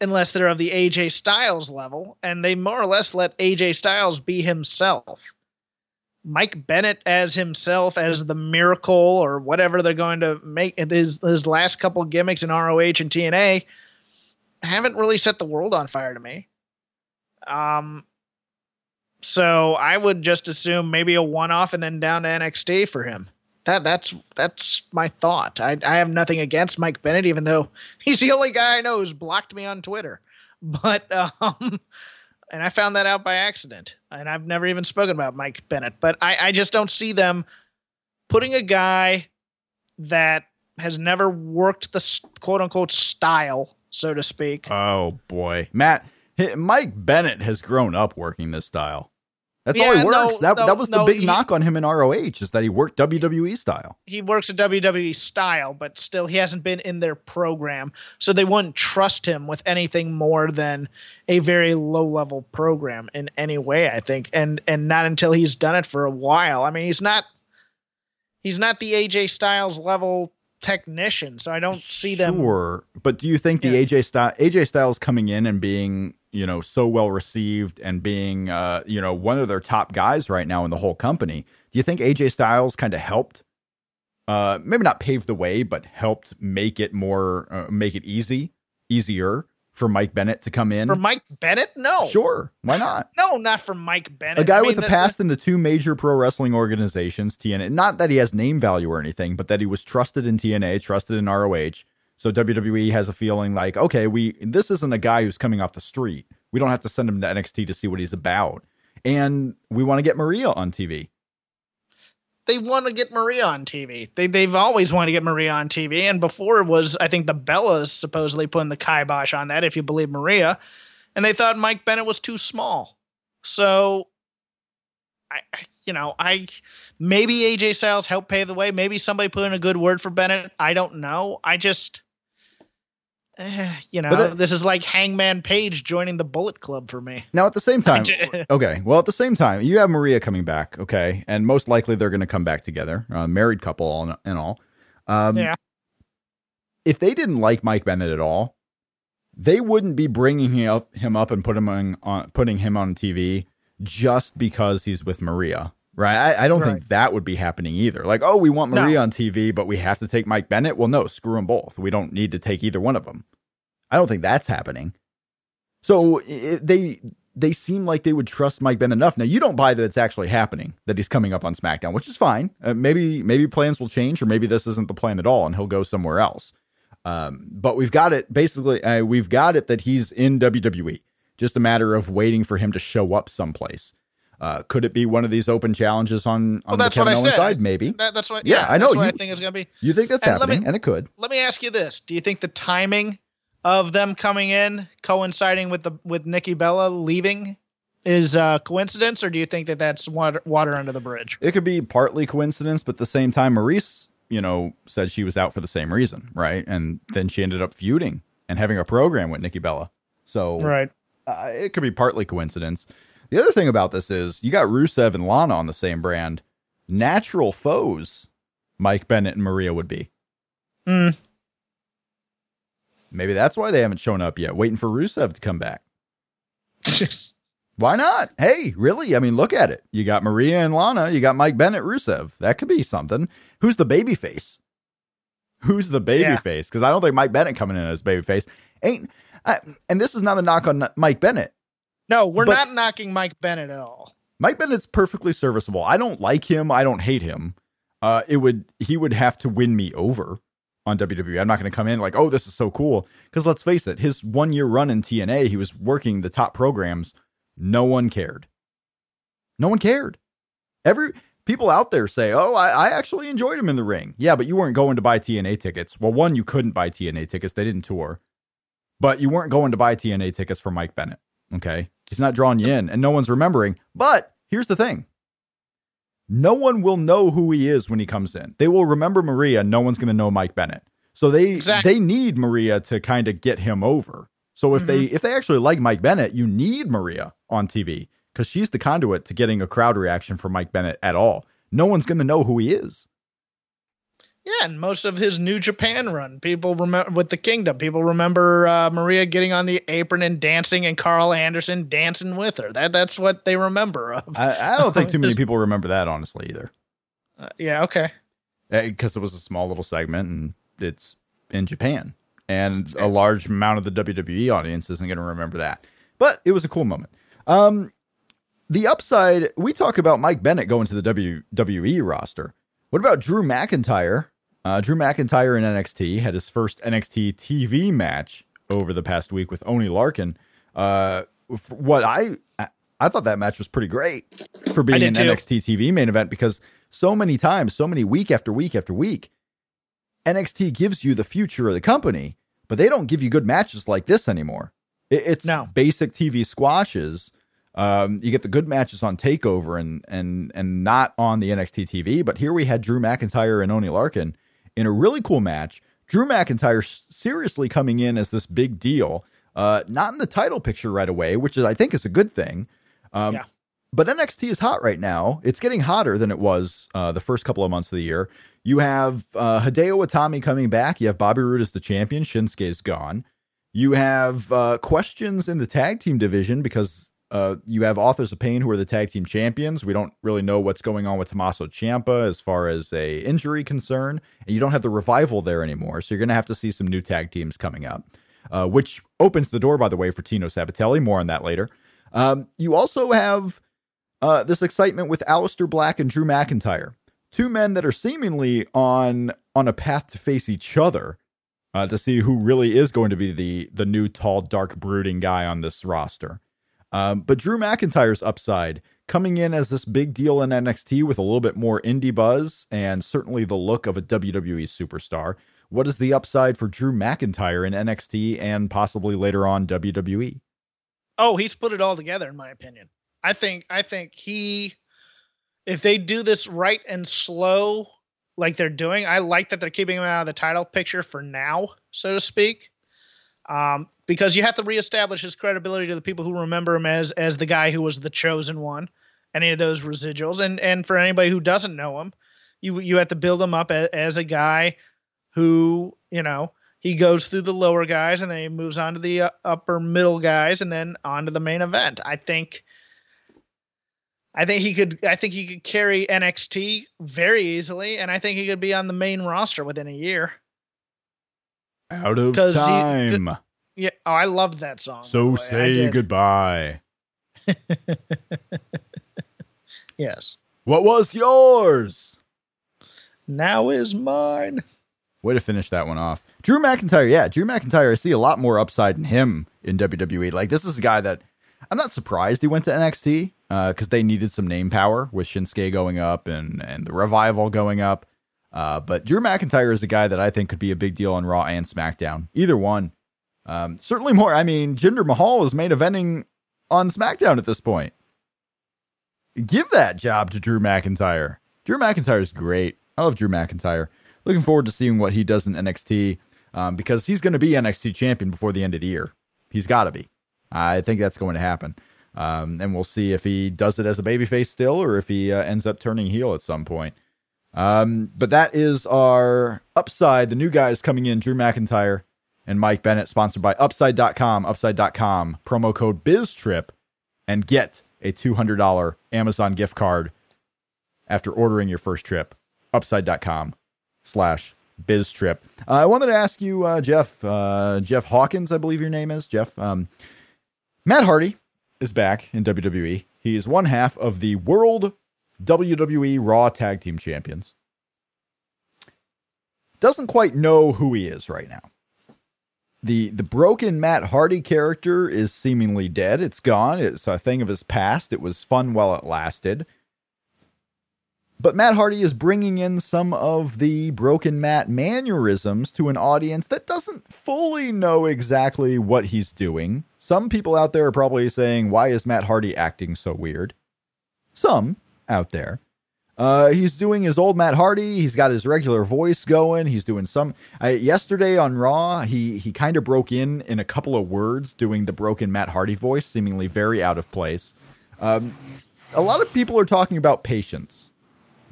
unless they're of the AJ Styles level, and they more or less let AJ Styles be himself. Mike Bennett as himself as the miracle or whatever they're going to make his his last couple gimmicks in ROH and TNA haven't really set the world on fire to me. Um so I would just assume maybe a one off and then down to NXT for him. That that's that's my thought. I I have nothing against Mike Bennett, even though he's the only guy I know who's blocked me on Twitter. But um, and I found that out by accident. And I've never even spoken about Mike Bennett, but I, I just don't see them putting a guy that has never worked the quote unquote style, so to speak. Oh boy, Matt, Mike Bennett has grown up working this style. That's yeah, all he works. No, that no, that was the big he, knock on him in ROH is that he worked WWE style. He works a WWE style, but still he hasn't been in their program, so they wouldn't trust him with anything more than a very low level program in any way. I think, and and not until he's done it for a while. I mean, he's not he's not the AJ Styles level technician, so I don't see them. Sure, but do you think the yeah. AJ Styles AJ Styles coming in and being you know so well received and being uh, you know one of their top guys right now in the whole company. Do you think AJ Styles kind of helped? Uh, maybe not pave the way, but helped make it more uh, make it easy, easier for Mike Bennett to come in. For Mike Bennett, no. Sure, why not? No, not for Mike Bennett. A guy I mean, with a past in the two major pro wrestling organizations, TNA. Not that he has name value or anything, but that he was trusted in TNA, trusted in ROH so WWE has a feeling like, okay, we this isn't a guy who's coming off the street. We don't have to send him to NXT to see what he's about. And we want to get Maria on TV. They want to get Maria on TV. They they've always wanted to get Maria on TV. And before it was, I think the Bellas supposedly putting the kibosh on that, if you believe Maria. And they thought Mike Bennett was too small. So I you know, I maybe AJ Styles helped pave the way. Maybe somebody put in a good word for Bennett. I don't know. I just uh, you know, this is like Hangman Page joining the Bullet Club for me. Now, at the same time, okay. Well, at the same time, you have Maria coming back, okay, and most likely they're going to come back together, uh, married couple and all. Um, yeah. If they didn't like Mike Bennett at all, they wouldn't be bringing him up, him up and put him on, on putting him on TV just because he's with Maria. Right. I, I don't right. think that would be happening either. Like, oh, we want Marie no. on TV, but we have to take Mike Bennett. Well, no, screw them both. We don't need to take either one of them. I don't think that's happening. So it, they they seem like they would trust Mike Bennett enough. Now you don't buy that it's actually happening that he's coming up on SmackDown, which is fine. Uh, maybe maybe plans will change, or maybe this isn't the plan at all, and he'll go somewhere else. Um, but we've got it basically. Uh, we've got it that he's in WWE. Just a matter of waiting for him to show up someplace. Uh, could it be one of these open challenges on, on well, the Kevin Owens side? Maybe. That, that's what. Yeah, yeah I know. you, I think it's going to be. You think that's and happening, me, and it could. Let me ask you this: Do you think the timing of them coming in coinciding with the with Nikki Bella leaving is uh, coincidence, or do you think that that's water, water under the bridge? It could be partly coincidence, but at the same time, Maurice, you know, said she was out for the same reason, right? And then she ended up feuding and having a program with Nikki Bella. So, right, uh, it could be partly coincidence. The other thing about this is you got Rusev and Lana on the same brand. Natural foes, Mike Bennett and Maria would be. Hmm. Maybe that's why they haven't shown up yet, waiting for Rusev to come back. why not? Hey, really? I mean, look at it. You got Maria and Lana, you got Mike Bennett, Rusev. That could be something. Who's the baby face? Who's the baby yeah. face? Because I don't think Mike Bennett coming in as baby face ain't. I, and this is not a knock on Mike Bennett. No, we're but not knocking Mike Bennett at all. Mike Bennett's perfectly serviceable. I don't like him. I don't hate him. Uh, it would he would have to win me over on WWE. I'm not going to come in like, oh, this is so cool. Because let's face it, his one year run in TNA, he was working the top programs. No one cared. No one cared. Every people out there say, oh, I, I actually enjoyed him in the ring. Yeah, but you weren't going to buy TNA tickets. Well, one, you couldn't buy TNA tickets. They didn't tour. But you weren't going to buy TNA tickets for Mike Bennett. Okay. He's not drawing you in and no one's remembering. But here's the thing no one will know who he is when he comes in. They will remember Maria. No one's going to know Mike Bennett. So they exactly. they need Maria to kind of get him over. So if mm-hmm. they if they actually like Mike Bennett, you need Maria on TV because she's the conduit to getting a crowd reaction for Mike Bennett at all. No one's going to know who he is. Yeah, and most of his New Japan run, people remember with the Kingdom. People remember uh, Maria getting on the apron and dancing, and Karl Anderson dancing with her. That that's what they remember of. I, I don't think too many people remember that honestly either. Uh, yeah, okay. Because uh, it was a small little segment, and it's in Japan, and a large amount of the WWE audience isn't going to remember that. But it was a cool moment. Um, the upside, we talk about Mike Bennett going to the WWE roster. What about Drew McIntyre uh, Drew McIntyre in NXT had his first NXT TV match over the past week with Oni Lorcan. Uh, what I I thought that match was pretty great for being an too. NXT TV main event because so many times, so many week after week after week, NXT gives you the future of the company, but they don't give you good matches like this anymore. it's no. basic TV squashes. Um, you get the good matches on Takeover and and and not on the NXT TV. But here we had Drew McIntyre and Oni Lorcan in a really cool match. Drew McIntyre seriously coming in as this big deal, uh, not in the title picture right away, which is I think is a good thing. Um, yeah. But NXT is hot right now. It's getting hotter than it was uh, the first couple of months of the year. You have uh, Hideo Itami coming back. You have Bobby Roode as the champion. Shinsuke's gone. You have uh, questions in the tag team division because uh, you have Authors of Pain who are the tag team champions. We don't really know what's going on with Tommaso Ciampa as far as a injury concern, and you don't have the revival there anymore. So you're going to have to see some new tag teams coming up, uh, which opens the door, by the way, for Tino Sabbatelli. More on that later. Um, you also have uh, this excitement with Aleister Black and Drew McIntyre, two men that are seemingly on on a path to face each other uh, to see who really is going to be the the new tall, dark, brooding guy on this roster. Um, but Drew McIntyre's upside coming in as this big deal in NXT with a little bit more indie buzz and certainly the look of a WWE superstar. What is the upside for Drew McIntyre in NXT and possibly later on WWE? Oh, he's put it all together, in my opinion. I think I think he, if they do this right and slow, like they're doing, I like that they're keeping him out of the title picture for now, so to speak. Um, because you have to reestablish his credibility to the people who remember him as as the guy who was the chosen one, any of those residuals, and and for anybody who doesn't know him, you you have to build him up as, as a guy who you know he goes through the lower guys and then he moves on to the uh, upper middle guys and then on to the main event. I think I think he could I think he could carry NXT very easily and I think he could be on the main roster within a year. Out of time. He, yeah, oh, I loved that song. So say goodbye. yes. What was yours? Now is mine. Way to finish that one off. Drew McIntyre, yeah, Drew McIntyre, I see a lot more upside in him in WWE. Like, this is a guy that I'm not surprised he went to NXT because uh, they needed some name power with Shinsuke going up and, and the revival going up. Uh, but Drew McIntyre is a guy that I think could be a big deal on Raw and SmackDown. Either one. Um, certainly more. I mean, Jinder Mahal is main eventing on SmackDown at this point. Give that job to Drew McIntyre. Drew McIntyre is great. I love Drew McIntyre looking forward to seeing what he does in NXT um, because he's going to be NXT champion before the end of the year. He's got to be. I think that's going to happen. Um, and we'll see if he does it as a babyface still or if he uh, ends up turning heel at some point. Um, but that is our upside. The new guys coming in Drew McIntyre and Mike Bennett, sponsored by Upside.com. Upside.com, promo code BizTrip, and get a $200 Amazon gift card after ordering your first trip. Upside.com slash biz trip. Uh, I wanted to ask you, uh, Jeff, uh, Jeff Hawkins, I believe your name is Jeff. Um, Matt Hardy is back in WWE. He is one half of the World WWE Raw Tag Team Champions. Doesn't quite know who he is right now. The the broken Matt Hardy character is seemingly dead. It's gone. It's a thing of his past. It was fun while it lasted. But Matt Hardy is bringing in some of the broken Matt mannerisms to an audience that doesn't fully know exactly what he's doing. Some people out there are probably saying, Why is Matt Hardy acting so weird? Some out there. Uh, he's doing his old Matt Hardy. He's got his regular voice going. He's doing some. Uh, yesterday on Raw, he he kind of broke in in a couple of words, doing the broken Matt Hardy voice, seemingly very out of place. Um, a lot of people are talking about patience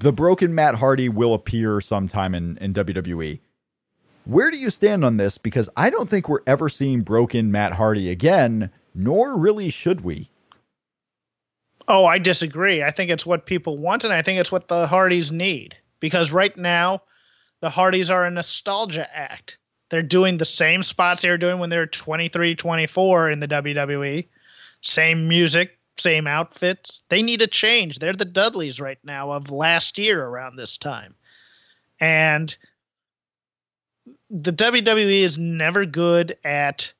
the broken Matt Hardy will appear sometime in, in WWE. Where do you stand on this? Because I don't think we're ever seeing broken Matt Hardy again, nor really should we. Oh, I disagree. I think it's what people want, and I think it's what the Hardys need. Because right now, the Hardys are a nostalgia act. They're doing the same spots they were doing when they were 23, 24 in the WWE. Same music, same outfits. They need a change. They're the Dudleys right now of last year around this time. And the WWE is never good at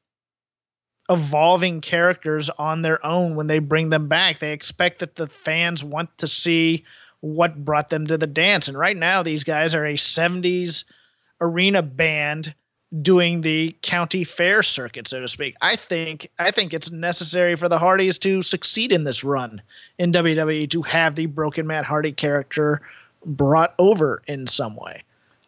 evolving characters on their own when they bring them back. They expect that the fans want to see what brought them to the dance. And right now, these guys are a 70s arena band doing the county fair circuit, so to speak. I think I think it's necessary for the Hardys to succeed in this run in WWE to have the broken Matt Hardy character brought over in some way.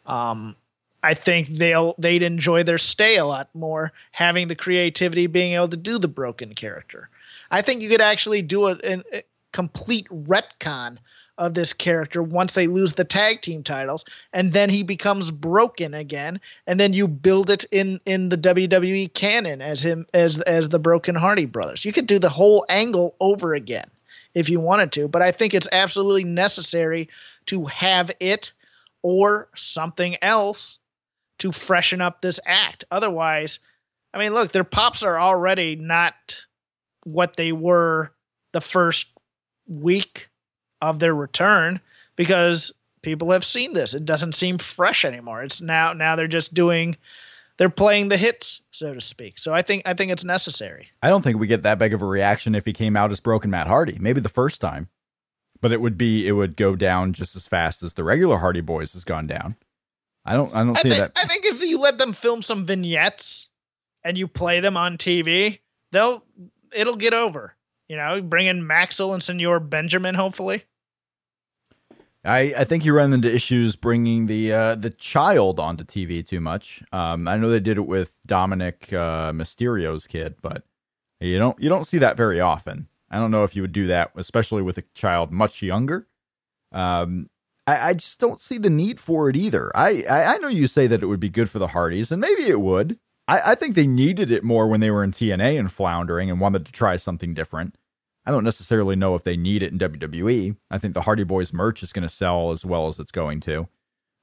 Um, I think they'll they'd enjoy their stay a lot more having the creativity being able to do the broken character. I think you could actually do a, a, a complete retcon of this character once they lose the tag team titles and then he becomes broken again and then you build it in in the WWE canon as him as as the broken Hardy brothers. You could do the whole angle over again if you wanted to, but I think it's absolutely necessary to have it or something else to freshen up this act. Otherwise, I mean, look, their pops are already not what they were the first week of their return because people have seen this. It doesn't seem fresh anymore. It's now now they're just doing they're playing the hits, so to speak. So I think I think it's necessary. I don't think we get that big of a reaction if he came out as broken Matt Hardy. Maybe the first time. But it would be it would go down just as fast as the regular Hardy Boys has gone down. I don't. I don't I see think, that. I think if you let them film some vignettes and you play them on TV, they'll it'll get over. You know, bring in Maxwell and Senor Benjamin, hopefully. I, I think you run into issues bringing the uh, the child onto TV too much. Um, I know they did it with Dominic uh, Mysterio's kid, but you don't you don't see that very often. I don't know if you would do that, especially with a child much younger. Um, I, I just don't see the need for it either. I, I, I know you say that it would be good for the Hardys, and maybe it would. I, I think they needed it more when they were in TNA and floundering and wanted to try something different. I don't necessarily know if they need it in WWE. I think the Hardy Boys merch is going to sell as well as it's going to.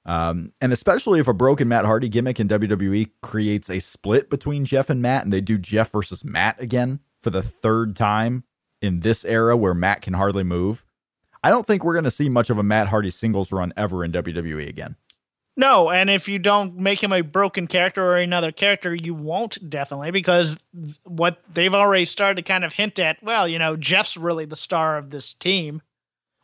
Um, and especially if a broken Matt Hardy gimmick in WWE creates a split between Jeff and Matt and they do Jeff versus Matt again for the third time in this era where Matt can hardly move. I don't think we're going to see much of a Matt Hardy singles run ever in WWE again. No, and if you don't make him a broken character or another character, you won't definitely because what they've already started to kind of hint at. Well, you know, Jeff's really the star of this team.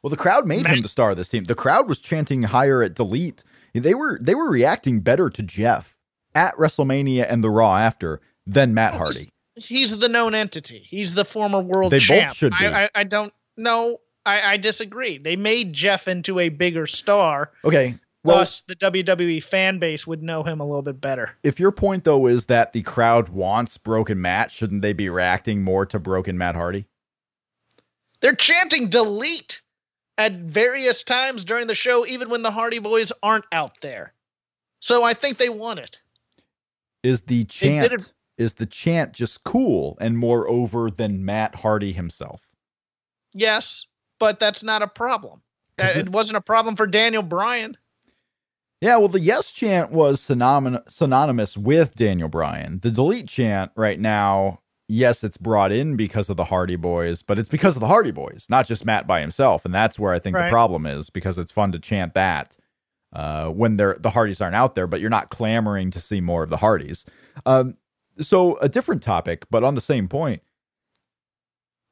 Well, the crowd made Matt- him the star of this team. The crowd was chanting higher at Delete. They were they were reacting better to Jeff at WrestleMania and the Raw after than Matt Hardy. He's the known entity. He's the former world They both should be. I, I, I don't know. I, I disagree. They made Jeff into a bigger star. Okay. Well, Thus, the WWE fan base would know him a little bit better. if your point though is that the crowd wants broken Matt, shouldn't they be reacting more to broken Matt Hardy? They're chanting delete at various times during the show, even when the Hardy Boys aren't out there. So I think they want it. Is the chant it- is the chant just cool and more over than Matt Hardy himself? Yes, but that's not a problem. Uh, it- wasn't a problem for Daniel Bryan. Yeah, well, the yes chant was synonym- synonymous with Daniel Bryan. The delete chant right now, yes, it's brought in because of the Hardy Boys, but it's because of the Hardy Boys, not just Matt by himself. And that's where I think the problem is because it's fun to chant that uh, when they're, the Hardys aren't out there, but you're not clamoring to see more of the Hardys. Um, so, a different topic, but on the same point.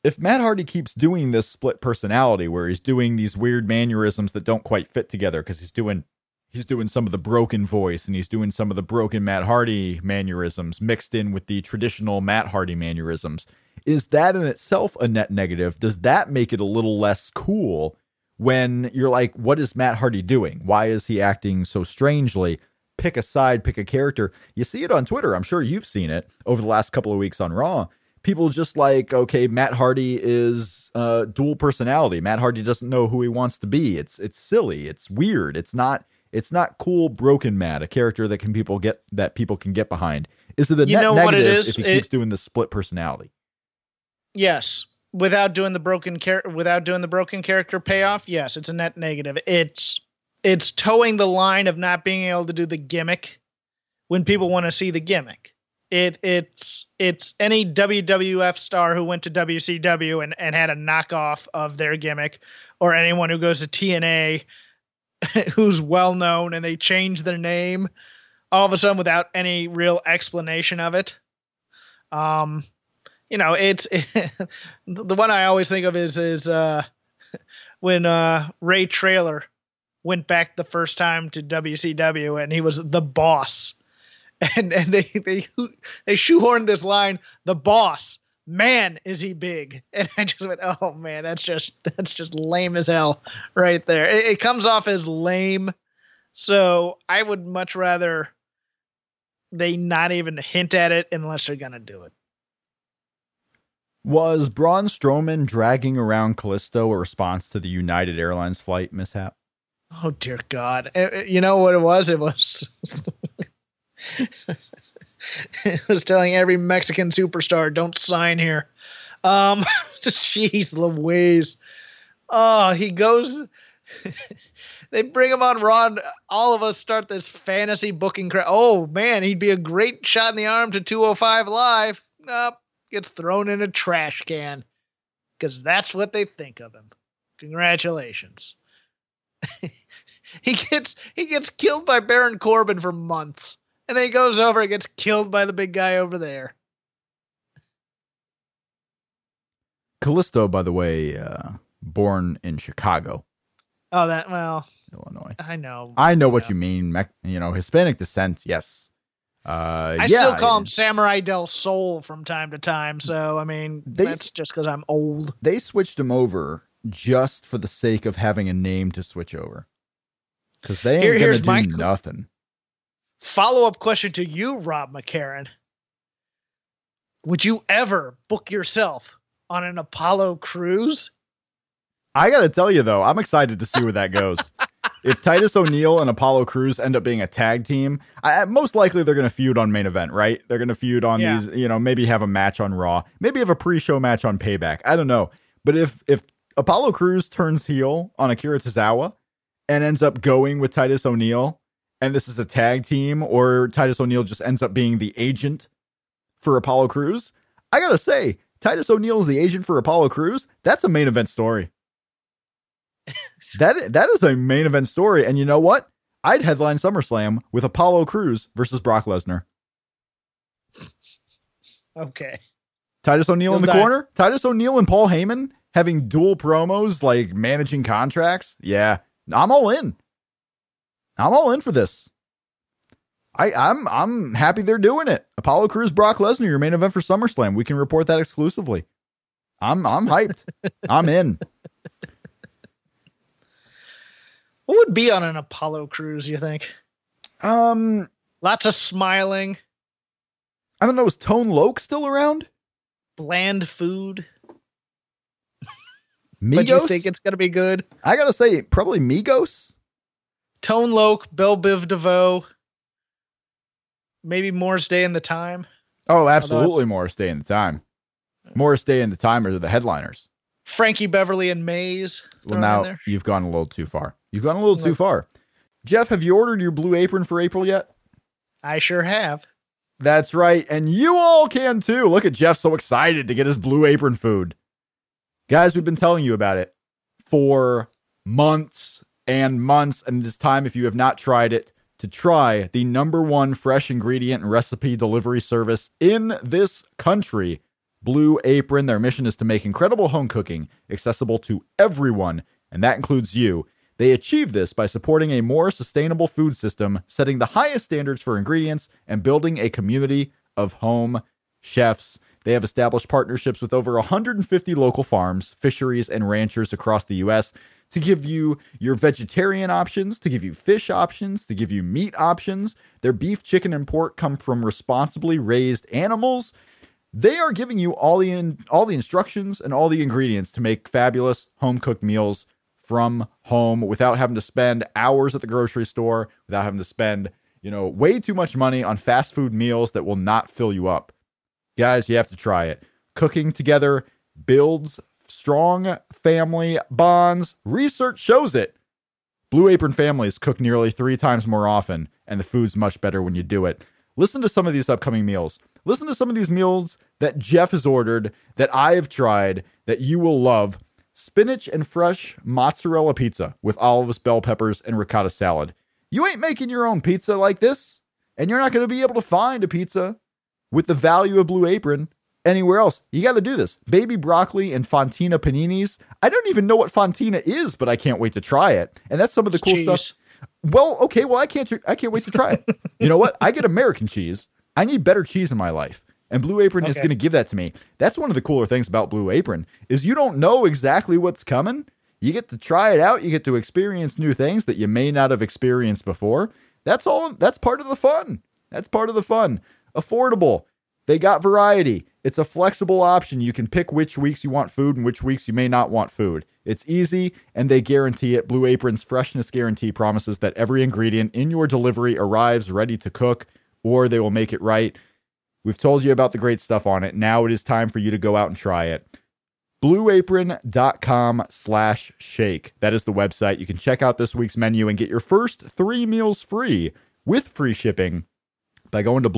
If Matt Hardy keeps doing this split personality where he's doing these weird mannerisms that don't quite fit together because he's doing he's doing some of the broken voice and he's doing some of the broken Matt Hardy mannerisms mixed in with the traditional Matt Hardy mannerisms. Is that in itself a net negative? Does that make it a little less cool when you're like, what is Matt Hardy doing? Why is he acting so strangely? Pick a side, pick a character. You see it on Twitter. I'm sure you've seen it over the last couple of weeks on Raw. People just like, okay, Matt Hardy is uh, dual personality. Matt Hardy doesn't know who he wants to be. It's it's silly. It's weird. It's not it's not cool. Broken Matt, a character that can people get that people can get behind. Is it a You net know what it negative if he It- keeps doing the split personality? Yes, without doing the broken char- without doing the broken character payoff, yes, it's a net negative. It's it's towing the line of not being able to do the gimmick when people want to see the gimmick. It it's it's any WWF star who went to WCW and, and had a knockoff of their gimmick, or anyone who goes to TNA who's well known and they change their name all of a sudden without any real explanation of it. Um, you know, it's the one I always think of is is uh, when uh, Ray Traylor went back the first time to WCW and he was the boss, and and they they they shoehorned this line, the boss. Man, is he big? And I just went, oh man, that's just that's just lame as hell, right there. It, it comes off as lame, so I would much rather they not even hint at it unless they're gonna do it. Was Braun Strowman dragging around Kalisto a response to the United Airlines flight mishap? Oh dear God! Uh, uh, you know what it was? It was. was telling every Mexican superstar, "Don't sign here." Um, jeez Louise. Oh, he goes. they bring him on Raw. All of us start this fantasy booking. Cra- oh man, he'd be a great shot in the arm to 205 live. Nope, gets thrown in a trash can because that's what they think of him. Congratulations. he gets he gets killed by Baron Corbin for months, and then he goes over and gets killed by the big guy over there. Kalisto, by the way, uh, born in Chicago. Oh, that well, Illinois. I know. I know what you mean. Me- you know, Hispanic descent. Yes. Uh, I yeah, still call him Samurai Del Sol from time to time. So I mean, They- that's just because I'm old. They switched him over just for the sake of having a name to switch over. Because they ain't Here- gonna do my- nothing. Follow up question to you, Rob McCarran. Would you ever book yourself on an Apollo cruise? I gotta tell you though, I'm excited to see where that goes. if Titus O'Neil and Apollo Cruz end up being a tag team, I, most likely they're gonna feud on main event, right? They're gonna feud on Yeah. these, you know, maybe have a match on Raw, maybe have a pre-show match on Payback. I don't know, but if if Apollo Cruz turns heel on Akira Tozawa and ends up going with Titus O'Neil, and this is a tag team, or Titus O'Neil just ends up being the agent for Apollo Cruz, I gotta say, Titus O'Neil is the agent for Apollo Cruz. That's a main event story. that that is a main event story, and you know what? I'd headline SummerSlam with Apollo Cruz versus Brock Lesnar. Okay. Titus O'Neil in the die. corner. Titus O'Neil and Paul Heyman having dual promos, like managing contracts. Yeah, I'm all in. I'm all in for this. I, I'm I'm happy they're doing it. Apollo Cruz, Brock Lesnar, your main event for SummerSlam. We can report that exclusively. I'm I'm hyped. I'm in. What would be on an Apollo cruise, you think? Um, Lots of smiling, I don't know. Is Tone Loc still around? bland food. But you Migos. think it's going to be good? I gotta say, probably Migos. Tone Loc, Bell Biv DeVoe, maybe Morris Day in the Time. Oh, absolutely. Morris Day in the time. Morris Day and the time are the headliners. Frankie Beverly and Maze. Well, now you've gone a little too far. You've gone a little too far. Jeff, have you ordered your blue apron for April yet? I sure have. That's right. And you all can too. Look at Jeff so excited to get his blue apron food. Guys, we've been telling you about it for months and months. And it is time, if you have not tried it, to try the number one fresh ingredient and recipe delivery service in this country, Blue Apron. Their mission is to make incredible home cooking accessible to everyone, and that includes you. They achieve this by supporting a more sustainable food system, setting the highest standards for ingredients, and building a community of home chefs. They have established partnerships with over 150 local farms, fisheries, and ranchers across the U.S. to give you your vegetarian options, to give you fish options, to give you meat options. Their beef, chicken, and pork come from responsibly raised animals. They are giving you all the in, all the instructions and all the ingredients to make fabulous home cooked meals from home without having to spend hours at the grocery store, without having to spend, you know, way too much money on fast food meals that will not fill you up. Guys, you have to try it. Cooking together builds strong family bonds. Research shows it. Blue Apron families cook nearly three times more often, and the food's much better when you do it. Listen to some of these upcoming meals. Listen to some of these meals that Jeff has ordered, that I have tried, that you will love. Spinach and fresh mozzarella pizza with olives, bell peppers, and ricotta salad. You ain't making your own pizza like this, and you're not going to be able to find a pizza with the value of Blue Apron anywhere else. You got to do this. Baby broccoli and Fontina paninis. I don't even know what Fontina is, but I can't wait to try it. And that's some of the cool Cheese. stuff. Well, okay, well I can't I can't wait to try it. you know what? I get American cheese. I need better cheese in my life. And Blue Apron is going to give that to me. That's one of the cooler things about Blue Apron is you don't know exactly what's coming. You get to try it out, you get to experience new things that you may not have experienced before. That's all that's part of the fun. That's part of the fun. Affordable. They got variety. It's a flexible option. You can pick which weeks you want food and which weeks you may not want food. It's easy and they guarantee it. Blue Apron's freshness guarantee promises that every ingredient in your delivery arrives ready to cook or they will make it right. We've told you about the great stuff on it. Now it is time for you to go out and try it. Blueapron.com slash shake. That is the website. You can check out this week's menu and get your first three meals free with free shipping by going to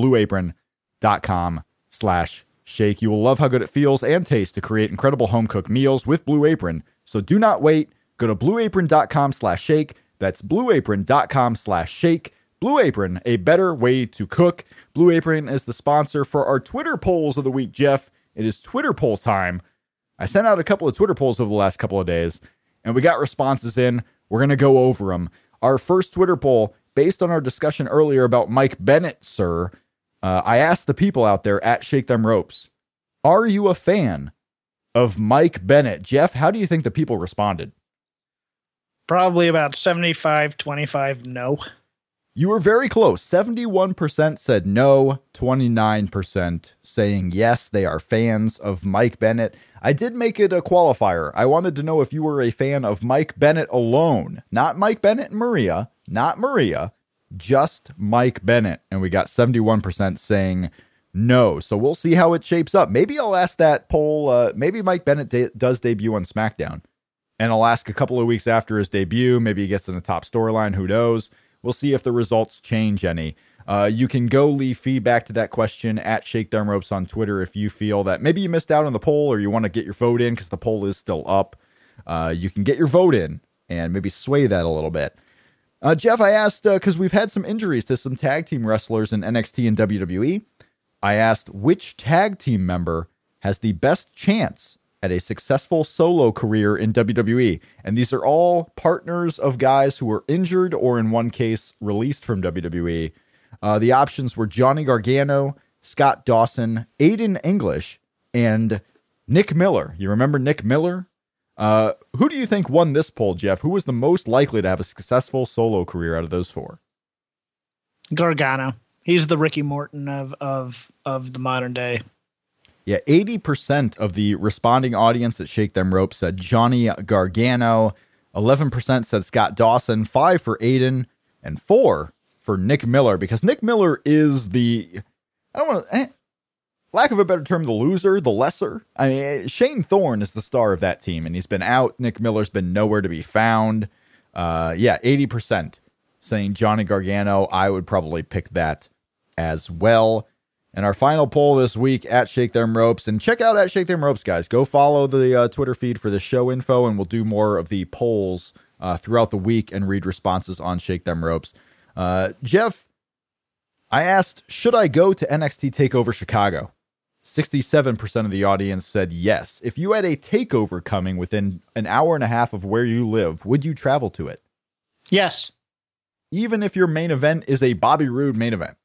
blueapron.com slash shake. You will love how good it feels and tastes to create incredible home cooked meals with Blue Apron. So do not wait. Go to blueapron.com slash shake. That's blueapron.com slash shake. Blue Apron, a better way to cook. Blue Apron is the sponsor for our Twitter polls of the week, Jeff. It is Twitter poll time. I sent out a couple of Twitter polls over the last couple of days, and we got responses in. We're going to go over them. Our first Twitter poll, based on our discussion earlier about Mike Bennett, sir, uh, I asked the people out there at Shake Them Ropes, are you a fan of Mike Bennett? Jeff, how do you think the people responded? Probably about 75 25 no. You were very close. 71% said no, 29% saying yes, they are fans of Mike Bennett. I did make it a qualifier. I wanted to know if you were a fan of Mike Bennett alone, not Mike Bennett and Maria, not Maria, just Mike Bennett. And we got 71% saying no. So we'll see how it shapes up. Maybe I'll ask that poll. Uh, maybe Mike Bennett de- does debut on SmackDown. And I'll ask a couple of weeks after his debut. Maybe he gets in the top storyline. Who knows? We'll see if the results change any. Uh, you can go leave feedback to that question at Shake Them Ropes on Twitter if you feel that maybe you missed out on the poll or you want to get your vote in because the poll is still up. Uh, you can get your vote in and maybe sway that a little bit. Uh, Jeff, I asked because we've had some injuries to some tag team wrestlers in NXT and WWE. I asked which tag team member has the best chance at a successful solo career in WWE. And these are all partners of guys who were injured or, in one case, released from WWE. Uh, the options were Johnny Gargano, Scott Dawson, Aiden English, and Nick Miller. You remember Nick Miller? Uh, who do you think won this poll, Jeff? Who was the most likely to have a successful solo career out of those four? Gargano. He's the Ricky Morton of of of the modern day. Yeah, 80% of the responding audience at Shake Them Ropes said Johnny Gargano, 11% said Scott Dawson, 5 for Aiden, and 4 for Nick Miller because Nick Miller is the I don't want to eh, lack of a better term the loser, the lesser. I mean, eh, Shane Thorne is the star of that team and he's been out. Nick Miller's been nowhere to be found. Uh yeah, 80% saying Johnny Gargano. I would probably pick that as well. And our final poll this week at Shake Them Ropes. And check out at Shake Them Ropes, guys. Go follow the uh, Twitter feed for the show info, and we'll do more of the polls uh, throughout the week and read responses on Shake Them Ropes. Uh, Jeff, I asked, should I go to NXT TakeOver Chicago? 67% of the audience said yes. If you had a takeover coming within an hour and a half of where you live, would you travel to it? Yes. Even if your main event is a Bobby Roode main event.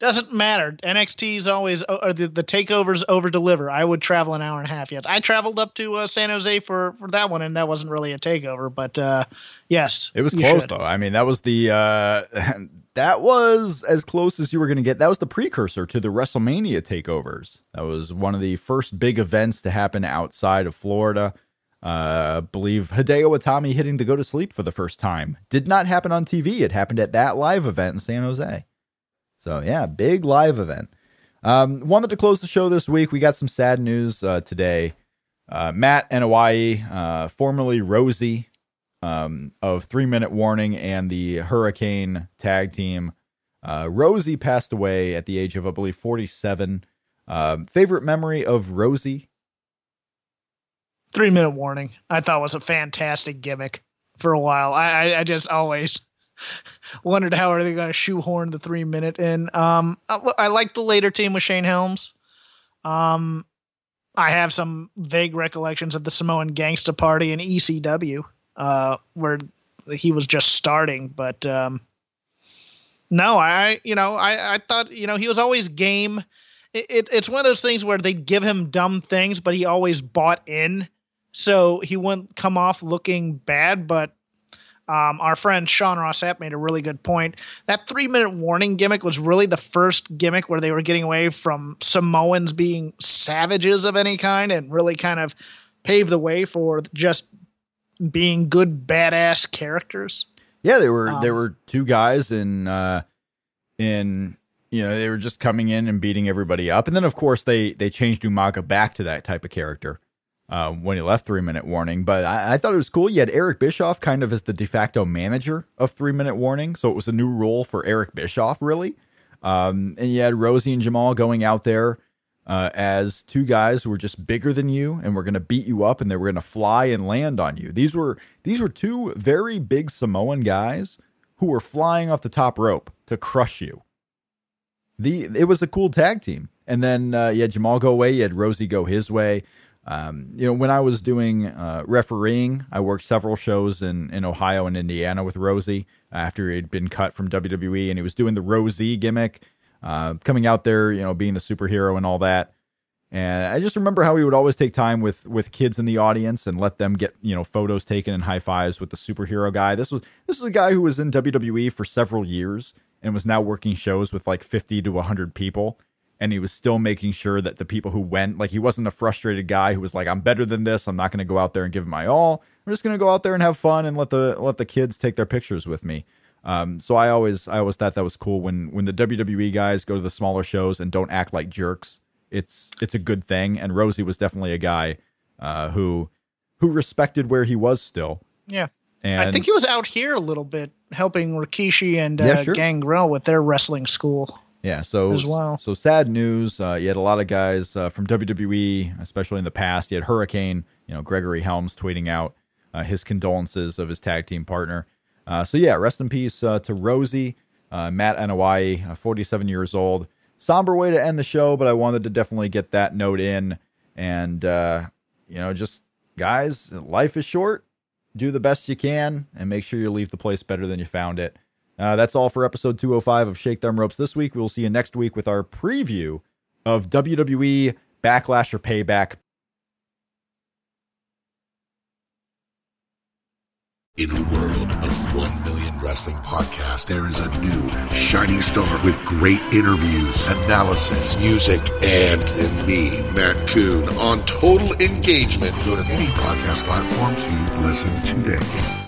Doesn't matter. NXT's always or the, the takeovers over deliver. I would travel an hour and a half. Yes, I traveled up to uh, San Jose for for that one, and that wasn't really a takeover. But uh, yes, It was close should. though. I mean, that was the uh that was as close as you were going to get. That was the precursor to the WrestleMania takeovers. That was one of the first big events to happen outside of Florida. Uh, I believe Hideo Itami hitting the go to sleep for the first time did not happen on TV. It happened at that live event in San Jose. So yeah, big live event. Um, wanted to close the show this week. We got some sad news uh, today. Uh, Matt Anoa'i, uh, formerly Rosey, um, of Three Minute Warning and the Hurricane tag team. Uh, Rosey passed away at the age of, I believe, 47. Um, favorite memory of Rosey? Three minute warning. I thought was a fantastic gimmick for a while. I, I just always wondered how are they going to shoehorn the three minute in. Um, I, I like the later team with Shane Helms. Um, I have some vague recollections of the Samoan Gangsta Party in ECW, uh, where he was just starting. But um, no, I you know I I thought you know he was always game. It, it, it's one of those things where they give him dumb things, but he always bought in, so he wouldn't come off looking bad. But um, our friend Sean Ross Sapp made a really good point. That three minute warning gimmick was really the first gimmick where they were getting away from Samoans being savages of any kind and really kind of paved the way for just being good badass characters. Yeah, they were Um, there were two guys in uh in you know, they were just coming in and beating everybody up. And then of course they they changed Umaga back to that type of character. Uh, when he left three minute warning, but I, I thought it was cool. You had Eric Bischoff kind of as the de facto manager of three minute warning, so it was a new role for Eric Bischoff, really. Um, and you had Rosey and Jamal going out there uh, as two guys who were just bigger than you and were going to beat you up and they were going to fly and land on you. These were these were two very big Samoan guys who were flying off the top rope to crush you. The it was a cool tag team. And then uh, you had Jamal go away, you had Rosey go his way. Um, you know, when I was doing uh, refereeing, I worked several shows in, in Ohio and Indiana with Rosey after he'd been cut from WWE, and he was doing the Rosey gimmick, uh, coming out there, you know, being the superhero and all that. And I just remember how he would always take time with with kids in the audience and let them get you know photos taken and high fives with the superhero guy. This was this was a guy who was in WWE for several years and was now working shows with like fifty to hundred people and he was still making sure that the people who went like he wasn't a frustrated guy who was like i'm better than this i'm not going to go out there and give it my all i'm just going to go out there and have fun and let the let the kids take their pictures with me um, so i always i always thought that was cool when when the wwe guys go to the smaller shows and don't act like jerks it's it's a good thing and rosey was definitely a guy uh, who who respected where he was still Yeah. and I think he was out here a little bit helping Rikishi and uh, Yeah, sure. Gangrel with their wrestling school. Yeah, so well. So sad news. Uh, you had a lot of guys uh, from WWE, especially in the past. You had Hurricane, you know, Gregory Helms tweeting out uh, his condolences of his tag team partner. Uh, so yeah, rest in peace uh, to Rosey, uh, Matt Anoa'i, uh, 47 years old. Somber way to end the show, but I wanted to definitely get that note in. And uh, you know, just guys, life is short. Do the best you can, and make sure you leave the place better than you found it. Uh, that's all for episode 205 of Shake Them Ropes this week. We'll see you next week with our preview of WWE Backlash or Payback. In a world of 1 million wrestling podcasts, there is a new shining star with great interviews, analysis, music, and, and me, Matt Coon, on total engagement. Go to any podcast platform to listen today.